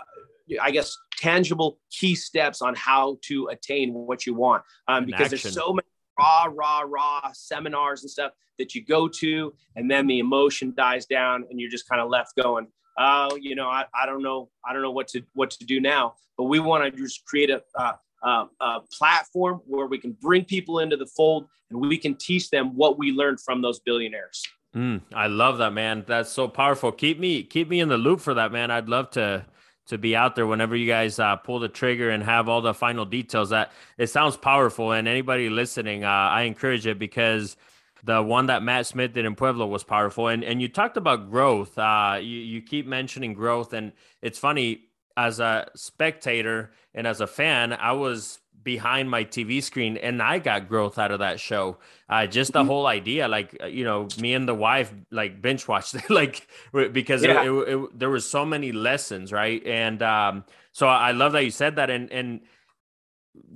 I guess, tangible key steps on how to attain what you want. Um, because action. there's so many raw, raw, raw seminars and stuff that you go to, and then the emotion dies down, and you're just kind of left going, "Oh, you know, I, I don't know, I don't know what to what to do now." But we want to just create a, uh, uh, a platform where we can bring people into the fold, and we can teach them what we learned from those billionaires. Mm, I love that, man. That's so powerful. Keep me keep me in the loop for that, man. I'd love to to be out there whenever you guys uh, pull the trigger and have all the final details. That it sounds powerful, and anybody listening, uh, I encourage it because the one that Matt Smith did in Pueblo was powerful. And and you talked about growth. Uh, you you keep mentioning growth, and it's funny as a spectator and as a fan, I was behind my TV screen and I got growth out of that show. Uh, just the mm-hmm. whole idea, like, uh, you know, me and the wife like binge watched it, (laughs) like, because yeah. it, it, it, there was so many lessons, right? And um, so I love that you said that. And, and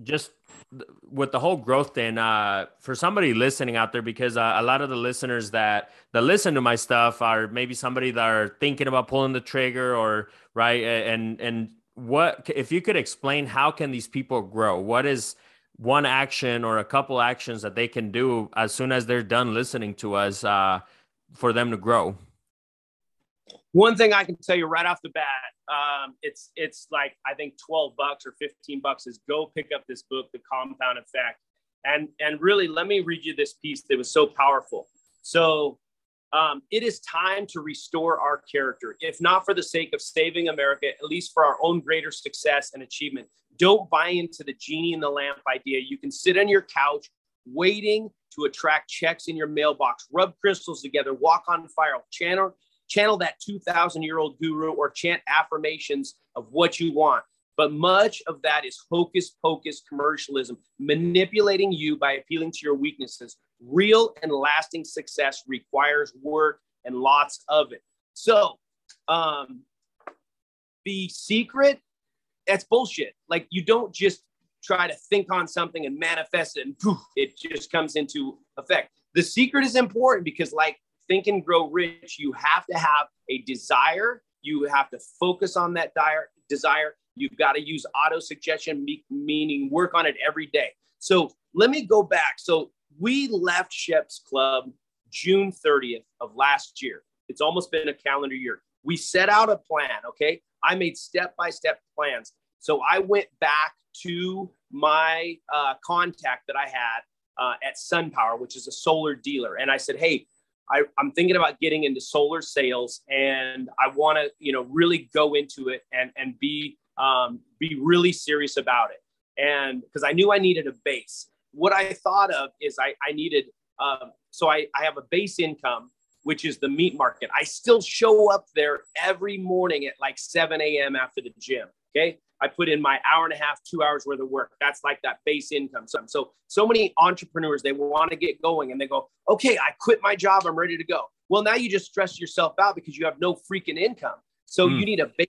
just with the whole growth thing, uh, for somebody listening out there, because uh, a lot of the listeners that that listen to my stuff are maybe somebody that are thinking about pulling the trigger or right, and and what if you could explain how can these people grow? What is one action or a couple actions that they can do as soon as they're done listening to us uh, for them to grow? One thing I can tell you right off the bat, um, it's it's like I think twelve bucks or fifteen bucks is go pick up this book, The Compound Effect, and and really let me read you this piece that was so powerful. So um, it is time to restore our character, if not for the sake of saving America, at least for our own greater success and achievement. Don't buy into the genie in the lamp idea. You can sit on your couch waiting to attract checks in your mailbox, rub crystals together, walk on fire, channel, channel that 2,000 year old guru, or chant affirmations of what you want. But much of that is hocus pocus commercialism, manipulating you by appealing to your weaknesses. Real and lasting success requires work and lots of it. So, um, the secret, that's bullshit. Like, you don't just try to think on something and manifest it and poof, it just comes into effect. The secret is important because, like, think and grow rich, you have to have a desire. You have to focus on that dire, desire. You've got to use auto suggestion, meaning work on it every day. So let me go back. So we left Shep's Club June 30th of last year. It's almost been a calendar year. We set out a plan, okay? I made step by step plans. So I went back to my uh, contact that I had uh, at SunPower, which is a solar dealer. And I said, hey, I, am thinking about getting into solar sales and I want to, you know, really go into it and, and be, um, be really serious about it. And because I knew I needed a base what I thought of is I, I needed, um, so I, I have a base income, which is the meat market. I still show up there every morning at like 7 a.m. after the gym. Okay. I put in my hour and a half, two hours worth of work. That's like that base income. So, so, so many entrepreneurs, they want to get going and they go, okay, I quit my job. I'm ready to go. Well, now you just stress yourself out because you have no freaking income. So mm. you need a base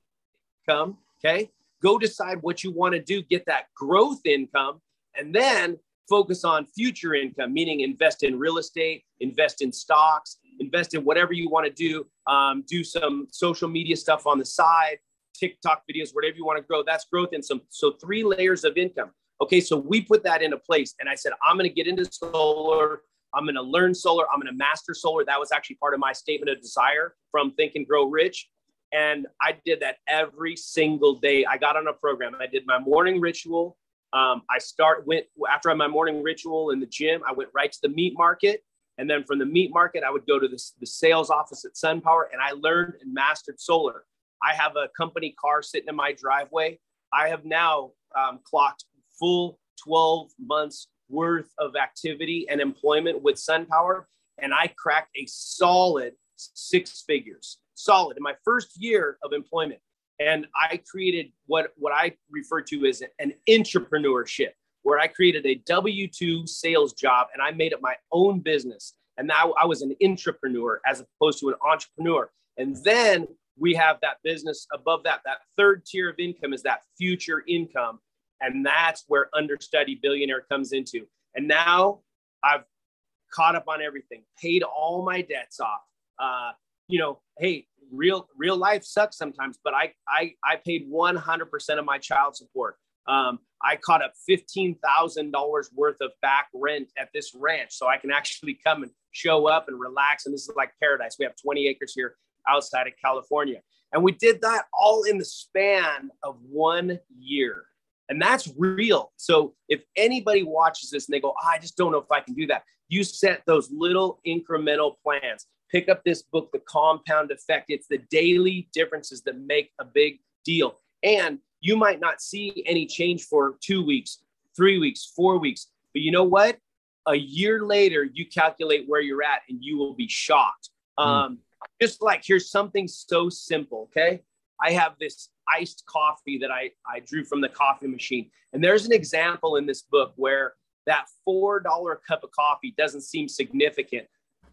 income. Okay. Go decide what you want to do, get that growth income. And then focus on future income, meaning invest in real estate, invest in stocks, invest in whatever you want to do. Um, do some social media stuff on the side, TikTok videos, whatever you want to grow. That's growth in some. So three layers of income. Okay, so we put that into place, and I said I'm going to get into solar. I'm going to learn solar. I'm going to master solar. That was actually part of my statement of desire from Think and Grow Rich. And I did that every single day. I got on a program. I did my morning ritual. Um, I start went after my morning ritual in the gym. I went right to the meat market, and then from the meat market, I would go to the, the sales office at SunPower, and I learned and mastered solar. I have a company car sitting in my driveway. I have now um, clocked full 12 months worth of activity and employment with SunPower, and I cracked a solid six figures. Solid in my first year of employment and I created what what I refer to as an intrapreneurship, where I created a W two sales job and I made it my own business. And now I was an intrapreneur as opposed to an entrepreneur. And then we have that business above that. That third tier of income is that future income, and that's where understudy billionaire comes into. And now I've caught up on everything, paid all my debts off. Uh, you know, hey, real real life sucks sometimes, but I I I paid 100% of my child support. Um, I caught up $15,000 worth of back rent at this ranch. So I can actually come and show up and relax. And this is like paradise. We have 20 acres here outside of California. And we did that all in the span of one year. And that's real. So if anybody watches this and they go, oh, I just don't know if I can do that, you set those little incremental plans. Pick up this book, The Compound Effect. It's the daily differences that make a big deal. And you might not see any change for two weeks, three weeks, four weeks. But you know what? A year later, you calculate where you're at and you will be shocked. Mm. Um, just like here's something so simple. Okay. I have this iced coffee that I, I drew from the coffee machine. And there's an example in this book where that $4 cup of coffee doesn't seem significant,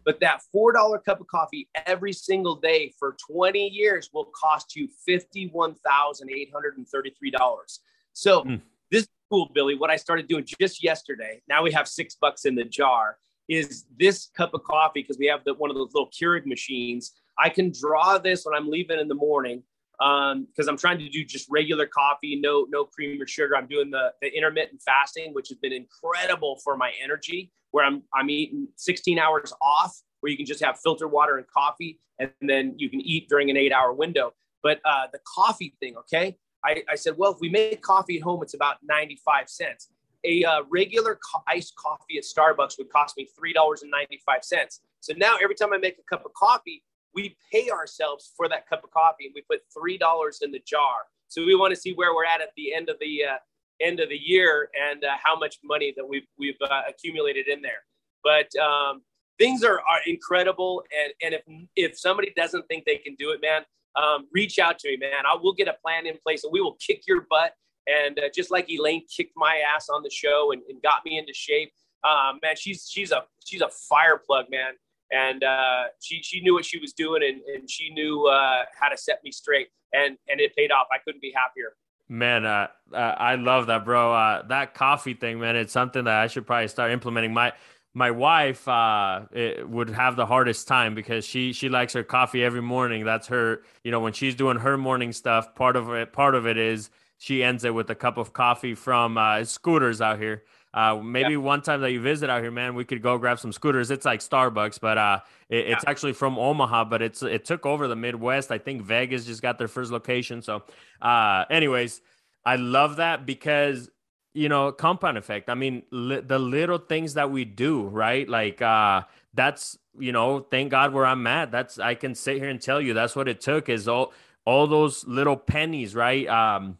but that $4 cup of coffee every single day for 20 years will cost you $51,833. So mm. this is cool, Billy. What I started doing just yesterday, now we have six bucks in the jar, is this cup of coffee, because we have the, one of those little Keurig machines. I can draw this when I'm leaving in the morning because um, I'm trying to do just regular coffee, no no cream or sugar. I'm doing the, the intermittent fasting, which has been incredible for my energy where I'm I'm eating 16 hours off, where you can just have filtered water and coffee, and then you can eat during an eight hour window. But uh, the coffee thing, okay? I, I said, well, if we make coffee at home, it's about 95 cents. A uh, regular co- iced coffee at Starbucks would cost me $3.95. So now every time I make a cup of coffee, we pay ourselves for that cup of coffee and we put $3 in the jar. So we want to see where we're at at the end of the uh, end of the year and uh, how much money that we've we've uh, accumulated in there. But um, things are, are incredible, and and if if somebody doesn't think they can do it, man, um, reach out to me, man. I will get a plan in place, and we will kick your butt. And uh, just like Elaine kicked my ass on the show and, and got me into shape, um, man, she's she's a she's a fire plug, man. And uh, she she knew what she was doing, and, and she knew uh, how to set me straight, and and it paid off. I couldn't be happier. Man, uh, uh, I love that, bro. Uh, that coffee thing, man, it's something that I should probably start implementing. My my wife uh, would have the hardest time because she she likes her coffee every morning. That's her, you know, when she's doing her morning stuff. Part of it, part of it is she ends it with a cup of coffee from uh, Scooters out here. Uh, maybe yeah. one time that you visit out here, man, we could go grab some scooters. It's like Starbucks, but uh, it, it's actually from Omaha, but it's it took over the Midwest. I think Vegas just got their first location. So, uh, anyways, I love that because you know compound effect. I mean, li- the little things that we do, right? Like uh, that's you know, thank God where I'm at. That's I can sit here and tell you that's what it took is all all those little pennies, right? Um,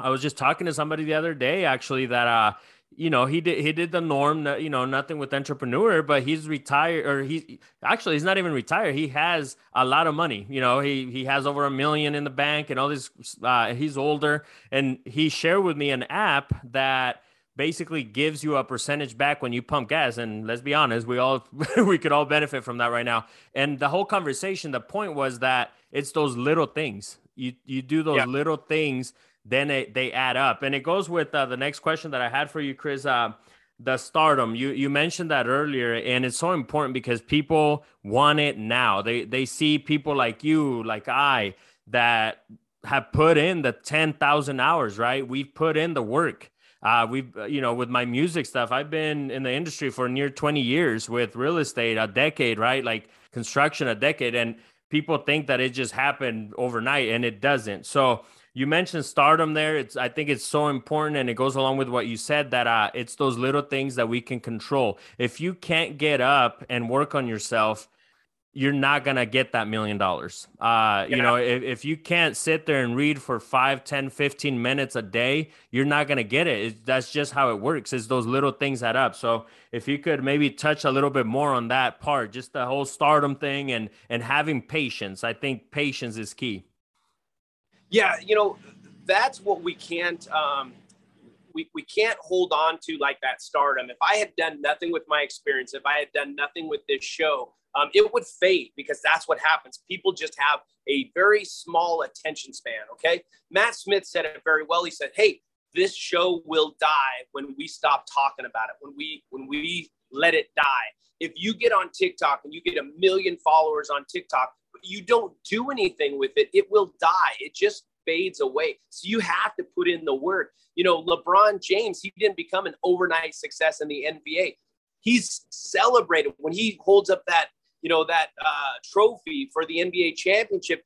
I was just talking to somebody the other day actually that uh you know he did he did the norm you know nothing with entrepreneur but he's retired or he actually he's not even retired. He has a lot of money you know he he has over a million in the bank and all this uh, he's older. And he shared with me an app that basically gives you a percentage back when you pump gas. And let's be honest we all (laughs) we could all benefit from that right now. And the whole conversation the point was that it's those little things. You you do those yeah. little things then it, they add up. And it goes with uh, the next question that I had for you, Chris. Uh, the stardom. You you mentioned that earlier and it's so important because people want it now. They they see people like you like i that have put in the 10,000 hours right? We've put in the work. Uh, we've you know with my music stuff i've been in the industry for near 20 years with real estate a decade right? Like construction a decade. And people think that it just happened overnight and it doesn't so you mentioned stardom there. It's I think it's so important and it goes along with what you said that uh, it's those little things that we can control. If you can't get up and work on yourself, you're not gonna get that million dollars. Uh, yeah. you know, if, if you can't sit there and read for 5, 10, 15 minutes a day, you're not gonna get it. it. That's just how it works. It's those little things add up. So if you could maybe touch a little bit more on that part, just the whole stardom thing and and having patience. I think patience is key. Yeah, you know, that's what we can't um, we, we can't hold on to like that stardom. If I had done nothing with my experience, if I had done nothing with this show, um, it would fade because that's what happens. People just have a very small attention span. Okay. Matt Smith said it very well. He said, Hey, this show will die when we stop talking about it, when we when we let it die. If you get on TikTok and you get a million followers on TikTok, but you don't do anything with it, it will die. It just fades away. So you have to put in the work. You know, LeBron James, he didn't become an overnight success in the NBA. He's celebrated when he holds up that, you know, that uh, trophy for the NBA championship.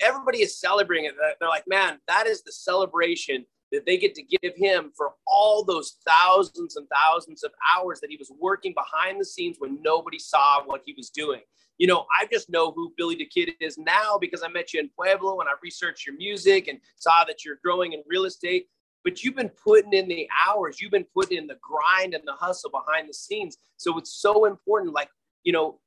Everybody is celebrating it. They're like, man, that is the celebration that they get to give him for all those thousands and thousands of hours that he was working behind the scenes when nobody saw what he was doing you know, I just know who Billy the Kid is now because I met you in Pueblo and I researched your music and saw that you're growing in real estate. But you've been putting in the hours, you've been putting in the grind and the hustle behind the scenes. So it's so important. Like, you know,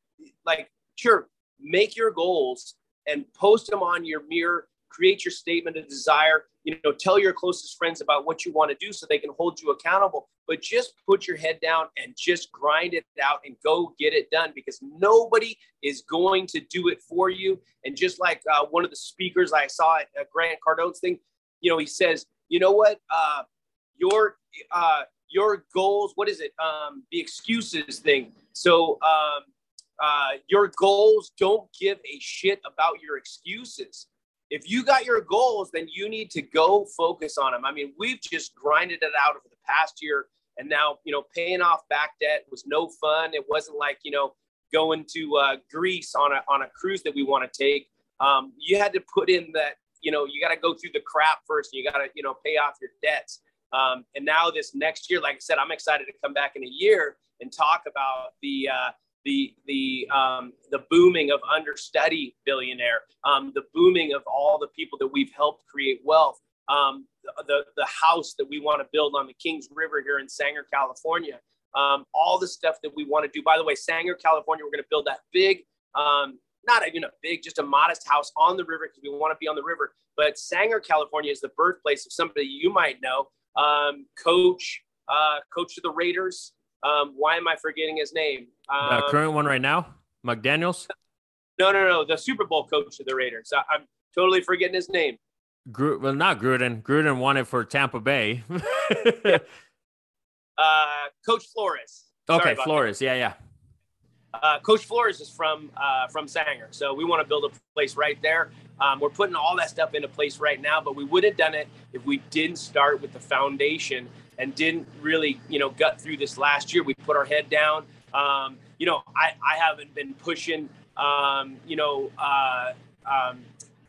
like, sure, make your goals and post them on your mirror, create your statement of desire, you know, tell your closest friends about what you want to do so they can hold you accountable. But just put your head down and just grind it out and go get it done because nobody is going to do it for you. And just like uh, one of the speakers I saw at uh, Grant Cardone's thing, you know, he says, you know what, uh, your uh, your goals, what is it? Um, the excuses thing. So um, uh, your goals don't give a shit about your excuses if you got your goals, then you need to go focus on them. I mean, we've just grinded it out over the past year. And now, you know, paying off back debt was no fun. It wasn't like, you know, going to uh, Greece on a, on a cruise that we want to take. Um, you had to put in that, you know, you got to go through the crap first. And you got to, you know, pay off your debts. Um, and now this next year, like I said, I'm excited to come back in a year and talk about the, uh, the the um, the booming of understudy billionaire, um, the booming of all the people that we've helped create wealth, um, the the house that we want to build on the Kings River here in Sanger, California, um, all the stuff that we want to do. By the way, Sanger, California, we're going to build that big. Um, not even a big, just a modest house on the river because we want to be on the river. But Sanger, California is the birthplace of somebody you might know, um, coach, uh, coach of the Raiders, um, why am I forgetting his name? Um, the current one right now, McDaniels. No, no, no. The Super Bowl coach of the Raiders. I, am totally forgetting his name. Gru- well, not Gruden. Gruden won it for Tampa Bay. yeah. (laughs) uh, coach Flores. okay, Flores. That. Yeah, yeah. Uh, Coach Flores is from uh, from Sanger, so we want to build a place right there. Um, we're putting all that stuff into place right now, but we would have done it if we didn't start with the foundation and didn't really, you know, gut through this last year. We put our head down. Um, you know, I, I haven't been pushing, um, you know, uh, um,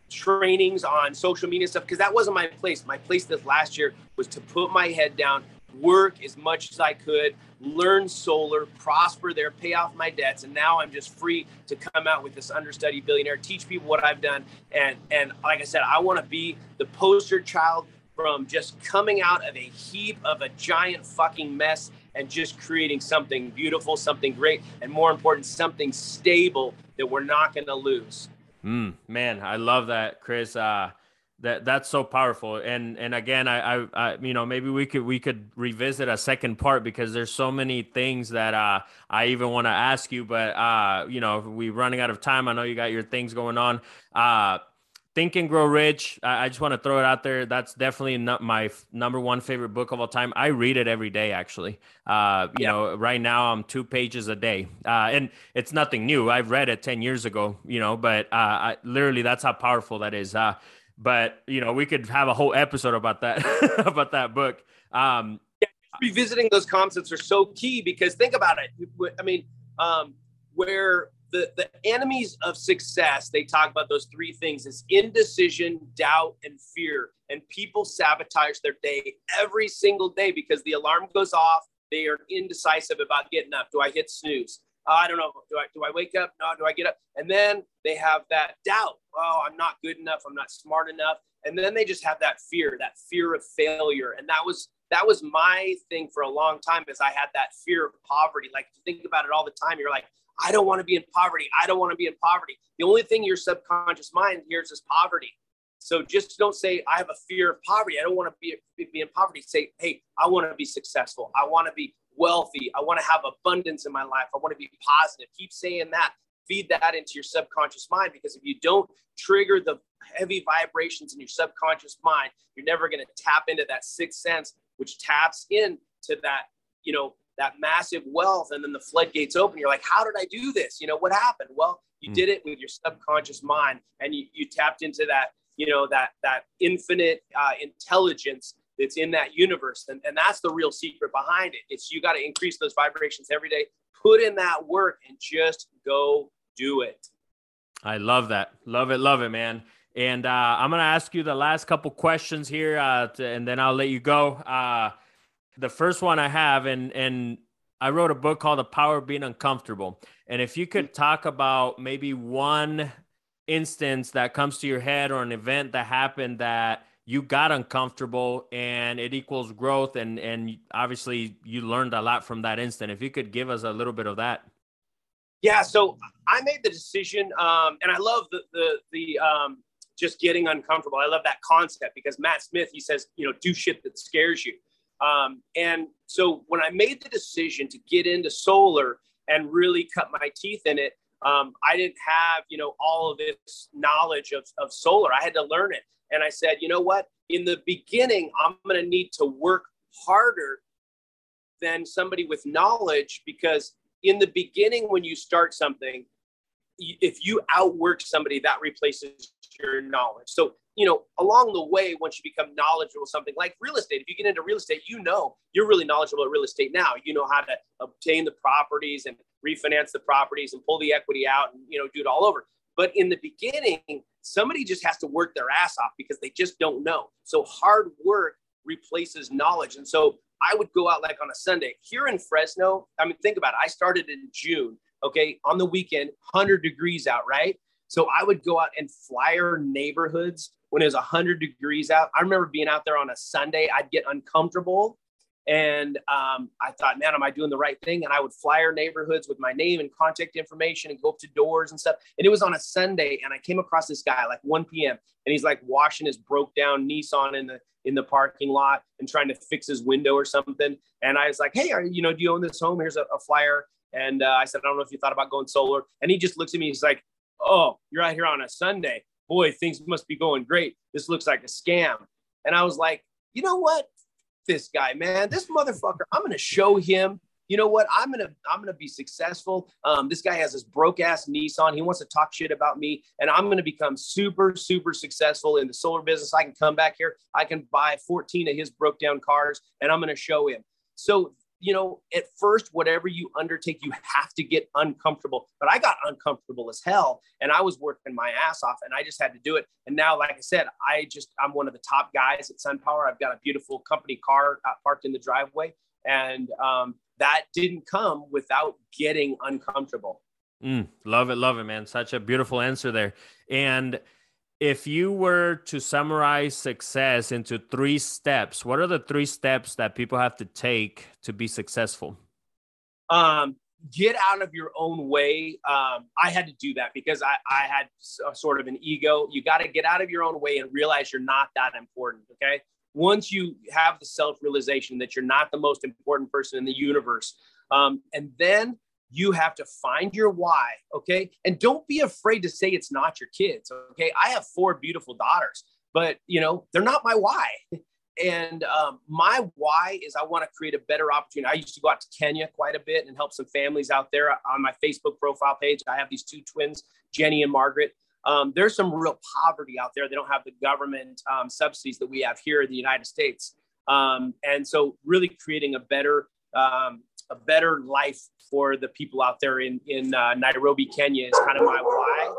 trainings on social media stuff because that wasn't my place. My place this last year was to put my head down, work as much as I could, learn solar, prosper there, pay off my debts, and now I'm just free to come out with this understudy billionaire, teach people what I've done, and and like I said, I want to be the poster child from just coming out of a heap of a giant fucking mess and just creating something beautiful, something great, and more important, something stable that we're not going to lose. Mm, man, I love that, Chris. Uh, that that's so powerful. And and again, I, I, I you know maybe we could we could revisit a second part because there's so many things that uh, I even want to ask you, but uh, you know we're running out of time. I know you got your things going on. Uh, Think and Grow Rich. I, just want to throw it out there. That's definitely not my f- number one favorite book of all time. I read it every day, actually. Uh, you yeah. know, right now I'm two pages a day, uh, and it's nothing new. I've read it ten years ago, you know, but uh, I, literally that's how powerful that is. Uh, but you know, we could have a whole episode about that (laughs) about that book. Um, yeah, revisiting those concepts are so key because think about it. I mean, um, where the, the enemies of success, they talk about those three things is indecision, doubt, and fear. And people sabotage their day every single day because the alarm goes off. They are indecisive about getting up. Do I hit snooze? Uh, I don't know. Do I do I wake up? No. Do I get up? And then they have that doubt. Oh, I'm not good enough. I'm not smart enough. And then they just have that fear, that fear of failure. And that was that was my thing for a long time. Is I had that fear of poverty. Like you think about it all the time. You're like, I don't want to be in poverty. I don't want to be in poverty. The only thing your subconscious mind hears is poverty. So just don't say, I have a fear of poverty. I don't want to be, be in poverty. Say, hey, I want to be successful. I want to be wealthy. I want to have abundance in my life. I want to be positive. Keep saying that. Feed that into your subconscious mind because if you don't trigger the heavy vibrations in your subconscious mind, you're never going to tap into that sixth sense, which taps into that, you know, that massive wealth and then the floodgates open. You're like how did i do this? You know what happened? Well you mm. did it with your subconscious mind and you, you tapped into that you know that that infinite uh, intelligence that's in that universe and, and that's the real secret behind it. It's you got to increase those vibrations every day. Put in that work and just go do it. I love that. Love it love it man. And uh, i'm going to ask you the last couple questions here uh, to, and then i'll let you go. Uh, the first one i have and and i wrote a book called the power of being uncomfortable. And if you could talk about maybe one instance that comes to your head or an event that happened that you got uncomfortable and it equals growth and and obviously you learned a lot from that instant if you could give us a little bit of that. Yeah so i made the decision um, and i love the the the um, just getting uncomfortable. I love that concept because matt smith he says you know do shit that scares you um, and so when i made the decision to get into solar and really cut my teeth in it um, I didn't have, you know, all of this knowledge of, of solar. I had to learn it. And I said, you know what? In the beginning, I'm going to need to work harder than somebody with knowledge because in the beginning, when you start something, if you outwork somebody, that replaces your knowledge. So you know, along the way, once you become knowledgeable something like real estate, if you get into real estate, you know you're really knowledgeable at real estate now. You know how to obtain the properties and refinance the properties and pull the equity out and you know do it all over. But in the beginning, somebody just has to work their ass off because they just don't know. So hard work replaces knowledge. And so I would go out like on a Sunday here in Fresno. I mean, think about it. I started in June, okay, on the weekend, 100 degrees out, right? So I would go out and flyer neighborhoods when it was 100 degrees out. I remember being out there on a Sunday, I'd get uncomfortable. And um, I thought, man, am I doing the right thing? And I would flyer neighborhoods with my name and contact information and go up to doors and stuff. And it was on a Sunday, and I came across this guy like 1 p.m. and he's like washing his broke down Nissan in the in the parking lot and trying to fix his window or something. And I was like, hey, are you know, do you own this home? Here's a, a flyer. And uh, I said, I don't know if you thought about going solar. And he just looks at me. He's like, oh, you're out here on a Sunday. Boy, things must be going great. This looks like a scam. And I was like, you know what? This guy, man, this motherfucker, I'm to show him. You know what? I'm gonna I'm gonna be successful. Um, this guy has this broke ass Nissan. He wants to talk shit about me, and I'm gonna become super super successful in the solar business. I can come back here. I can buy 14 of his broke down cars, and I'm gonna show him. So you know, at first, whatever you undertake, you have to get uncomfortable. But I got uncomfortable as hell and I was working my ass off and I just had to do it. And now, like I said, I just, I'm one of the top guys at SunPower. I've got a beautiful company car uh, parked in the driveway. And um, that didn't come without getting uncomfortable. Mm, love it. Love it, man. Such a beautiful answer there. And, if you were to summarize success into three steps, what are the three steps that people have to take to be successful? Um, get out of your own way. Um, I had to do that because I, I had a, sort of an ego. You got to get out of your own way and realize you're not that important. Okay. Once you have the self realization that you're not the most important person in the universe, um, and then you have to find your why okay? And don't be afraid to say it's not your kids okay? I have four beautiful daughters but you know they're not my why. And um, my why is i want to create a better opportunity. I used to go out to kenya quite a bit and help some families out there on my facebook profile page. I have these two twins jenny and margaret. Um, there's some real poverty out there. They don't have the government um, subsidies that we have here in the united states. Um, and so really creating a better um, a better life for the people out there in in uh, Nairobi, Kenya, is kind of my why.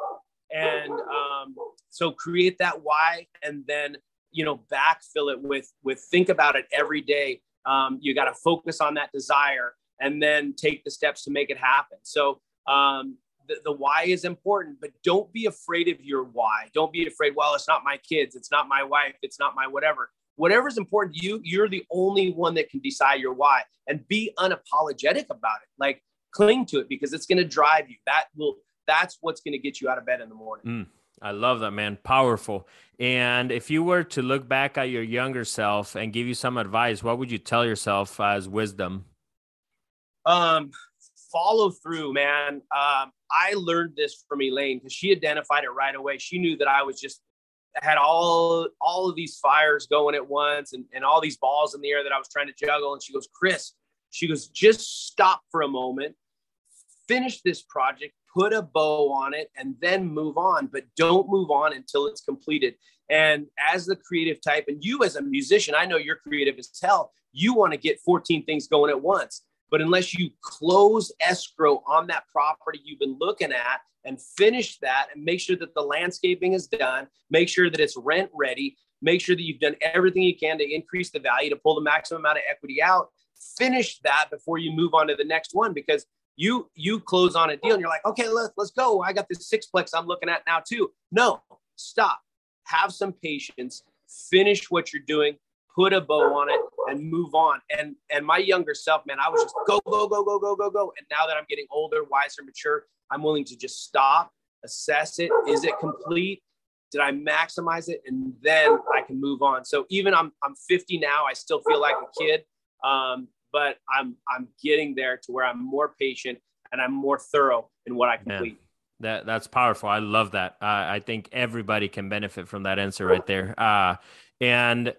And um, so create that why, and then you know backfill it with with think about it every day. Um, you got to focus on that desire, and then take the steps to make it happen. So um, the, the why is important, but don't be afraid of your why. Don't be afraid. Well, it's not my kids. It's not my wife. It's not my whatever whatever's important to you, you're the only one that can decide your why and be unapologetic about it. Like cling to it because it's going to drive you. That will, that's what's going to get you out of bed in the morning. Mm, I love that, man. Powerful. And if you were to look back at your younger self and give you some advice, what would you tell yourself as wisdom? Um, follow through, man. Um, I learned this from Elaine because she identified it right away. She knew that I was just had all all of these fires going at once and, and all these balls in the air that I was trying to juggle. And she goes, Chris, She goes, just stop for a moment, finish this project, put a bow on it, and then move on. But don't move on until it's completed. And as the creative type, and you as a musician, I know you're creative as hell. You want to get 14 things going at once. But unless you close escrow on that property you've been looking at and finish that and make sure that the landscaping is done, make sure that it's rent ready, make sure that you've done everything you can to increase the value, to pull the maximum amount of equity out, finish that before you move on to the next one because you you close on a deal and you're like, okay, let's let's go. I got this sixplex I'm looking at now too. No, stop. Have some patience. Finish what you're doing put a bow on it and move on. And and my younger self, man, I was just go, go, go, go, go, go, go. And now that I'm getting older, wiser, mature, I'm willing to just stop, assess it. Is it complete? Did I maximize it? And then I can move on. So even I'm I'm 50 now, I still feel like a kid. Um, but I'm I'm getting there to where I'm more patient and I'm more thorough in what I complete. Man. That that's powerful. I love that. Uh, I think everybody can benefit from that answer right there. Uh, and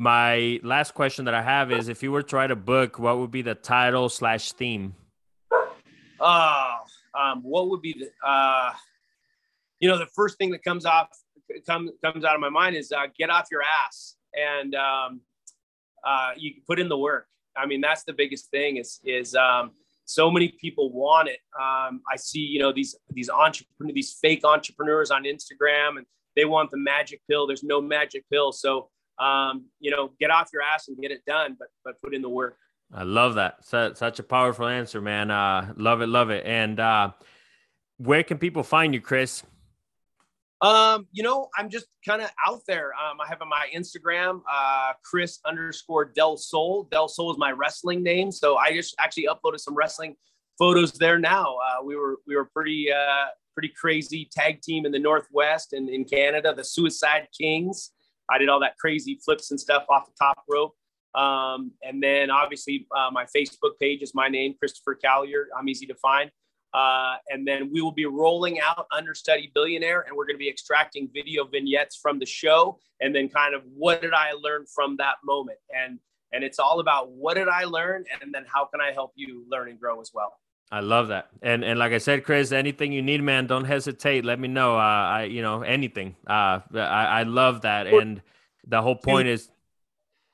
my last question that I have is if you were to write a book, what would be the title slash theme? Uh, um, what would be the, uh, you know, the first thing that comes off, come, comes out of my mind is uh, get off your ass and um, uh, you put in the work. I mean, that's the biggest thing is, is um, so many people want it. Um, I see, you know, these, these entrepreneurs, these fake entrepreneurs on Instagram and they want the magic pill. There's no magic pill. So, um, you know, get off your ass and get it done, but but put in the work. I love that. Such, such a powerful answer, man. Uh, love it, love it. And uh, where can people find you, Chris? Um, you know, I'm just kind of out there. Um, I have my Instagram, uh, Chris underscore Del Sol. Del Sol is my wrestling name, so I just actually uploaded some wrestling photos there. Now uh, we were we were pretty uh, pretty crazy tag team in the Northwest and in Canada, the Suicide Kings. I did all that crazy flips and stuff off the top rope. Um, and then obviously uh, my Facebook page is my name, Christopher Caillier. I'm easy to find. Uh, and then we will be rolling out Understudy Billionaire, and we're going to be extracting video vignettes from the show, and then kind of what did I learn from that moment, and and it's all about what did I learn, and then how can I help you learn and grow as well. I love that, and and like I said, Chris, anything you need, man, don't hesitate. Let me know. Uh, I you know anything. Uh, I I love that, and the whole point is.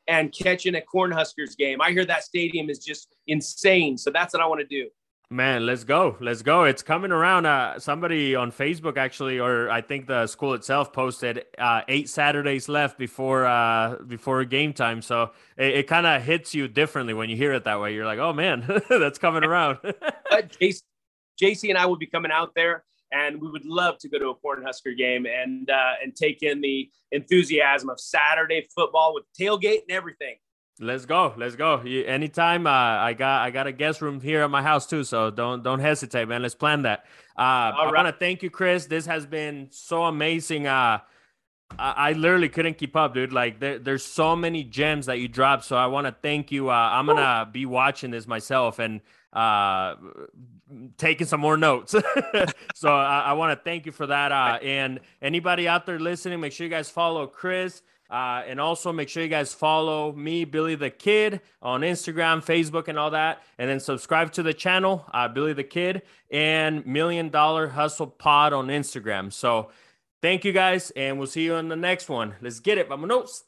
And catching a Cornhuskers game, I hear that stadium is just insane. So that's what I want to do. Man, let's go. Let's go. It's coming around. Uh, somebody on Facebook actually, or I think the school itself posted uh, eight Saturdays left before uh, before game time. So it, it kind of hits you differently when you hear it that way. You're like, oh man, (laughs) that's coming around. (laughs) JC, JC and I will be coming out there, and we would love to go to a Cornhusker game and uh, and take in the enthusiasm of Saturday football with tailgate and everything. Let's go. Let's go. You, anytime. Uh, I got I got a guest room here at my house too, so don't don't hesitate, man. Let's plan that. Uh, I right. want to thank you, Chris. This has been so amazing. Uh, I, I literally couldn't keep up, dude. Like there, there's so many gems that you dropped. So I want to thank you. Uh, I'm gonna be watching this myself and uh, taking some more notes. (laughs) so I, I want to thank you for that. Uh, and anybody out there listening, make sure you guys follow Chris. Uh, and also make sure you guys follow me, Billy the Kid, on Instagram, Facebook, and all that. And then subscribe to the channel, uh, Billy the Kid, and Million Dollar Hustle Pod on Instagram. So thank you guys, and we'll see you in the next one. Let's get it. Vamonos.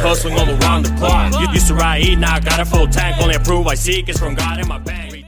Hustling all around the clock. Used to ride, now got a full tank. Only approve I seek is from God in my bank.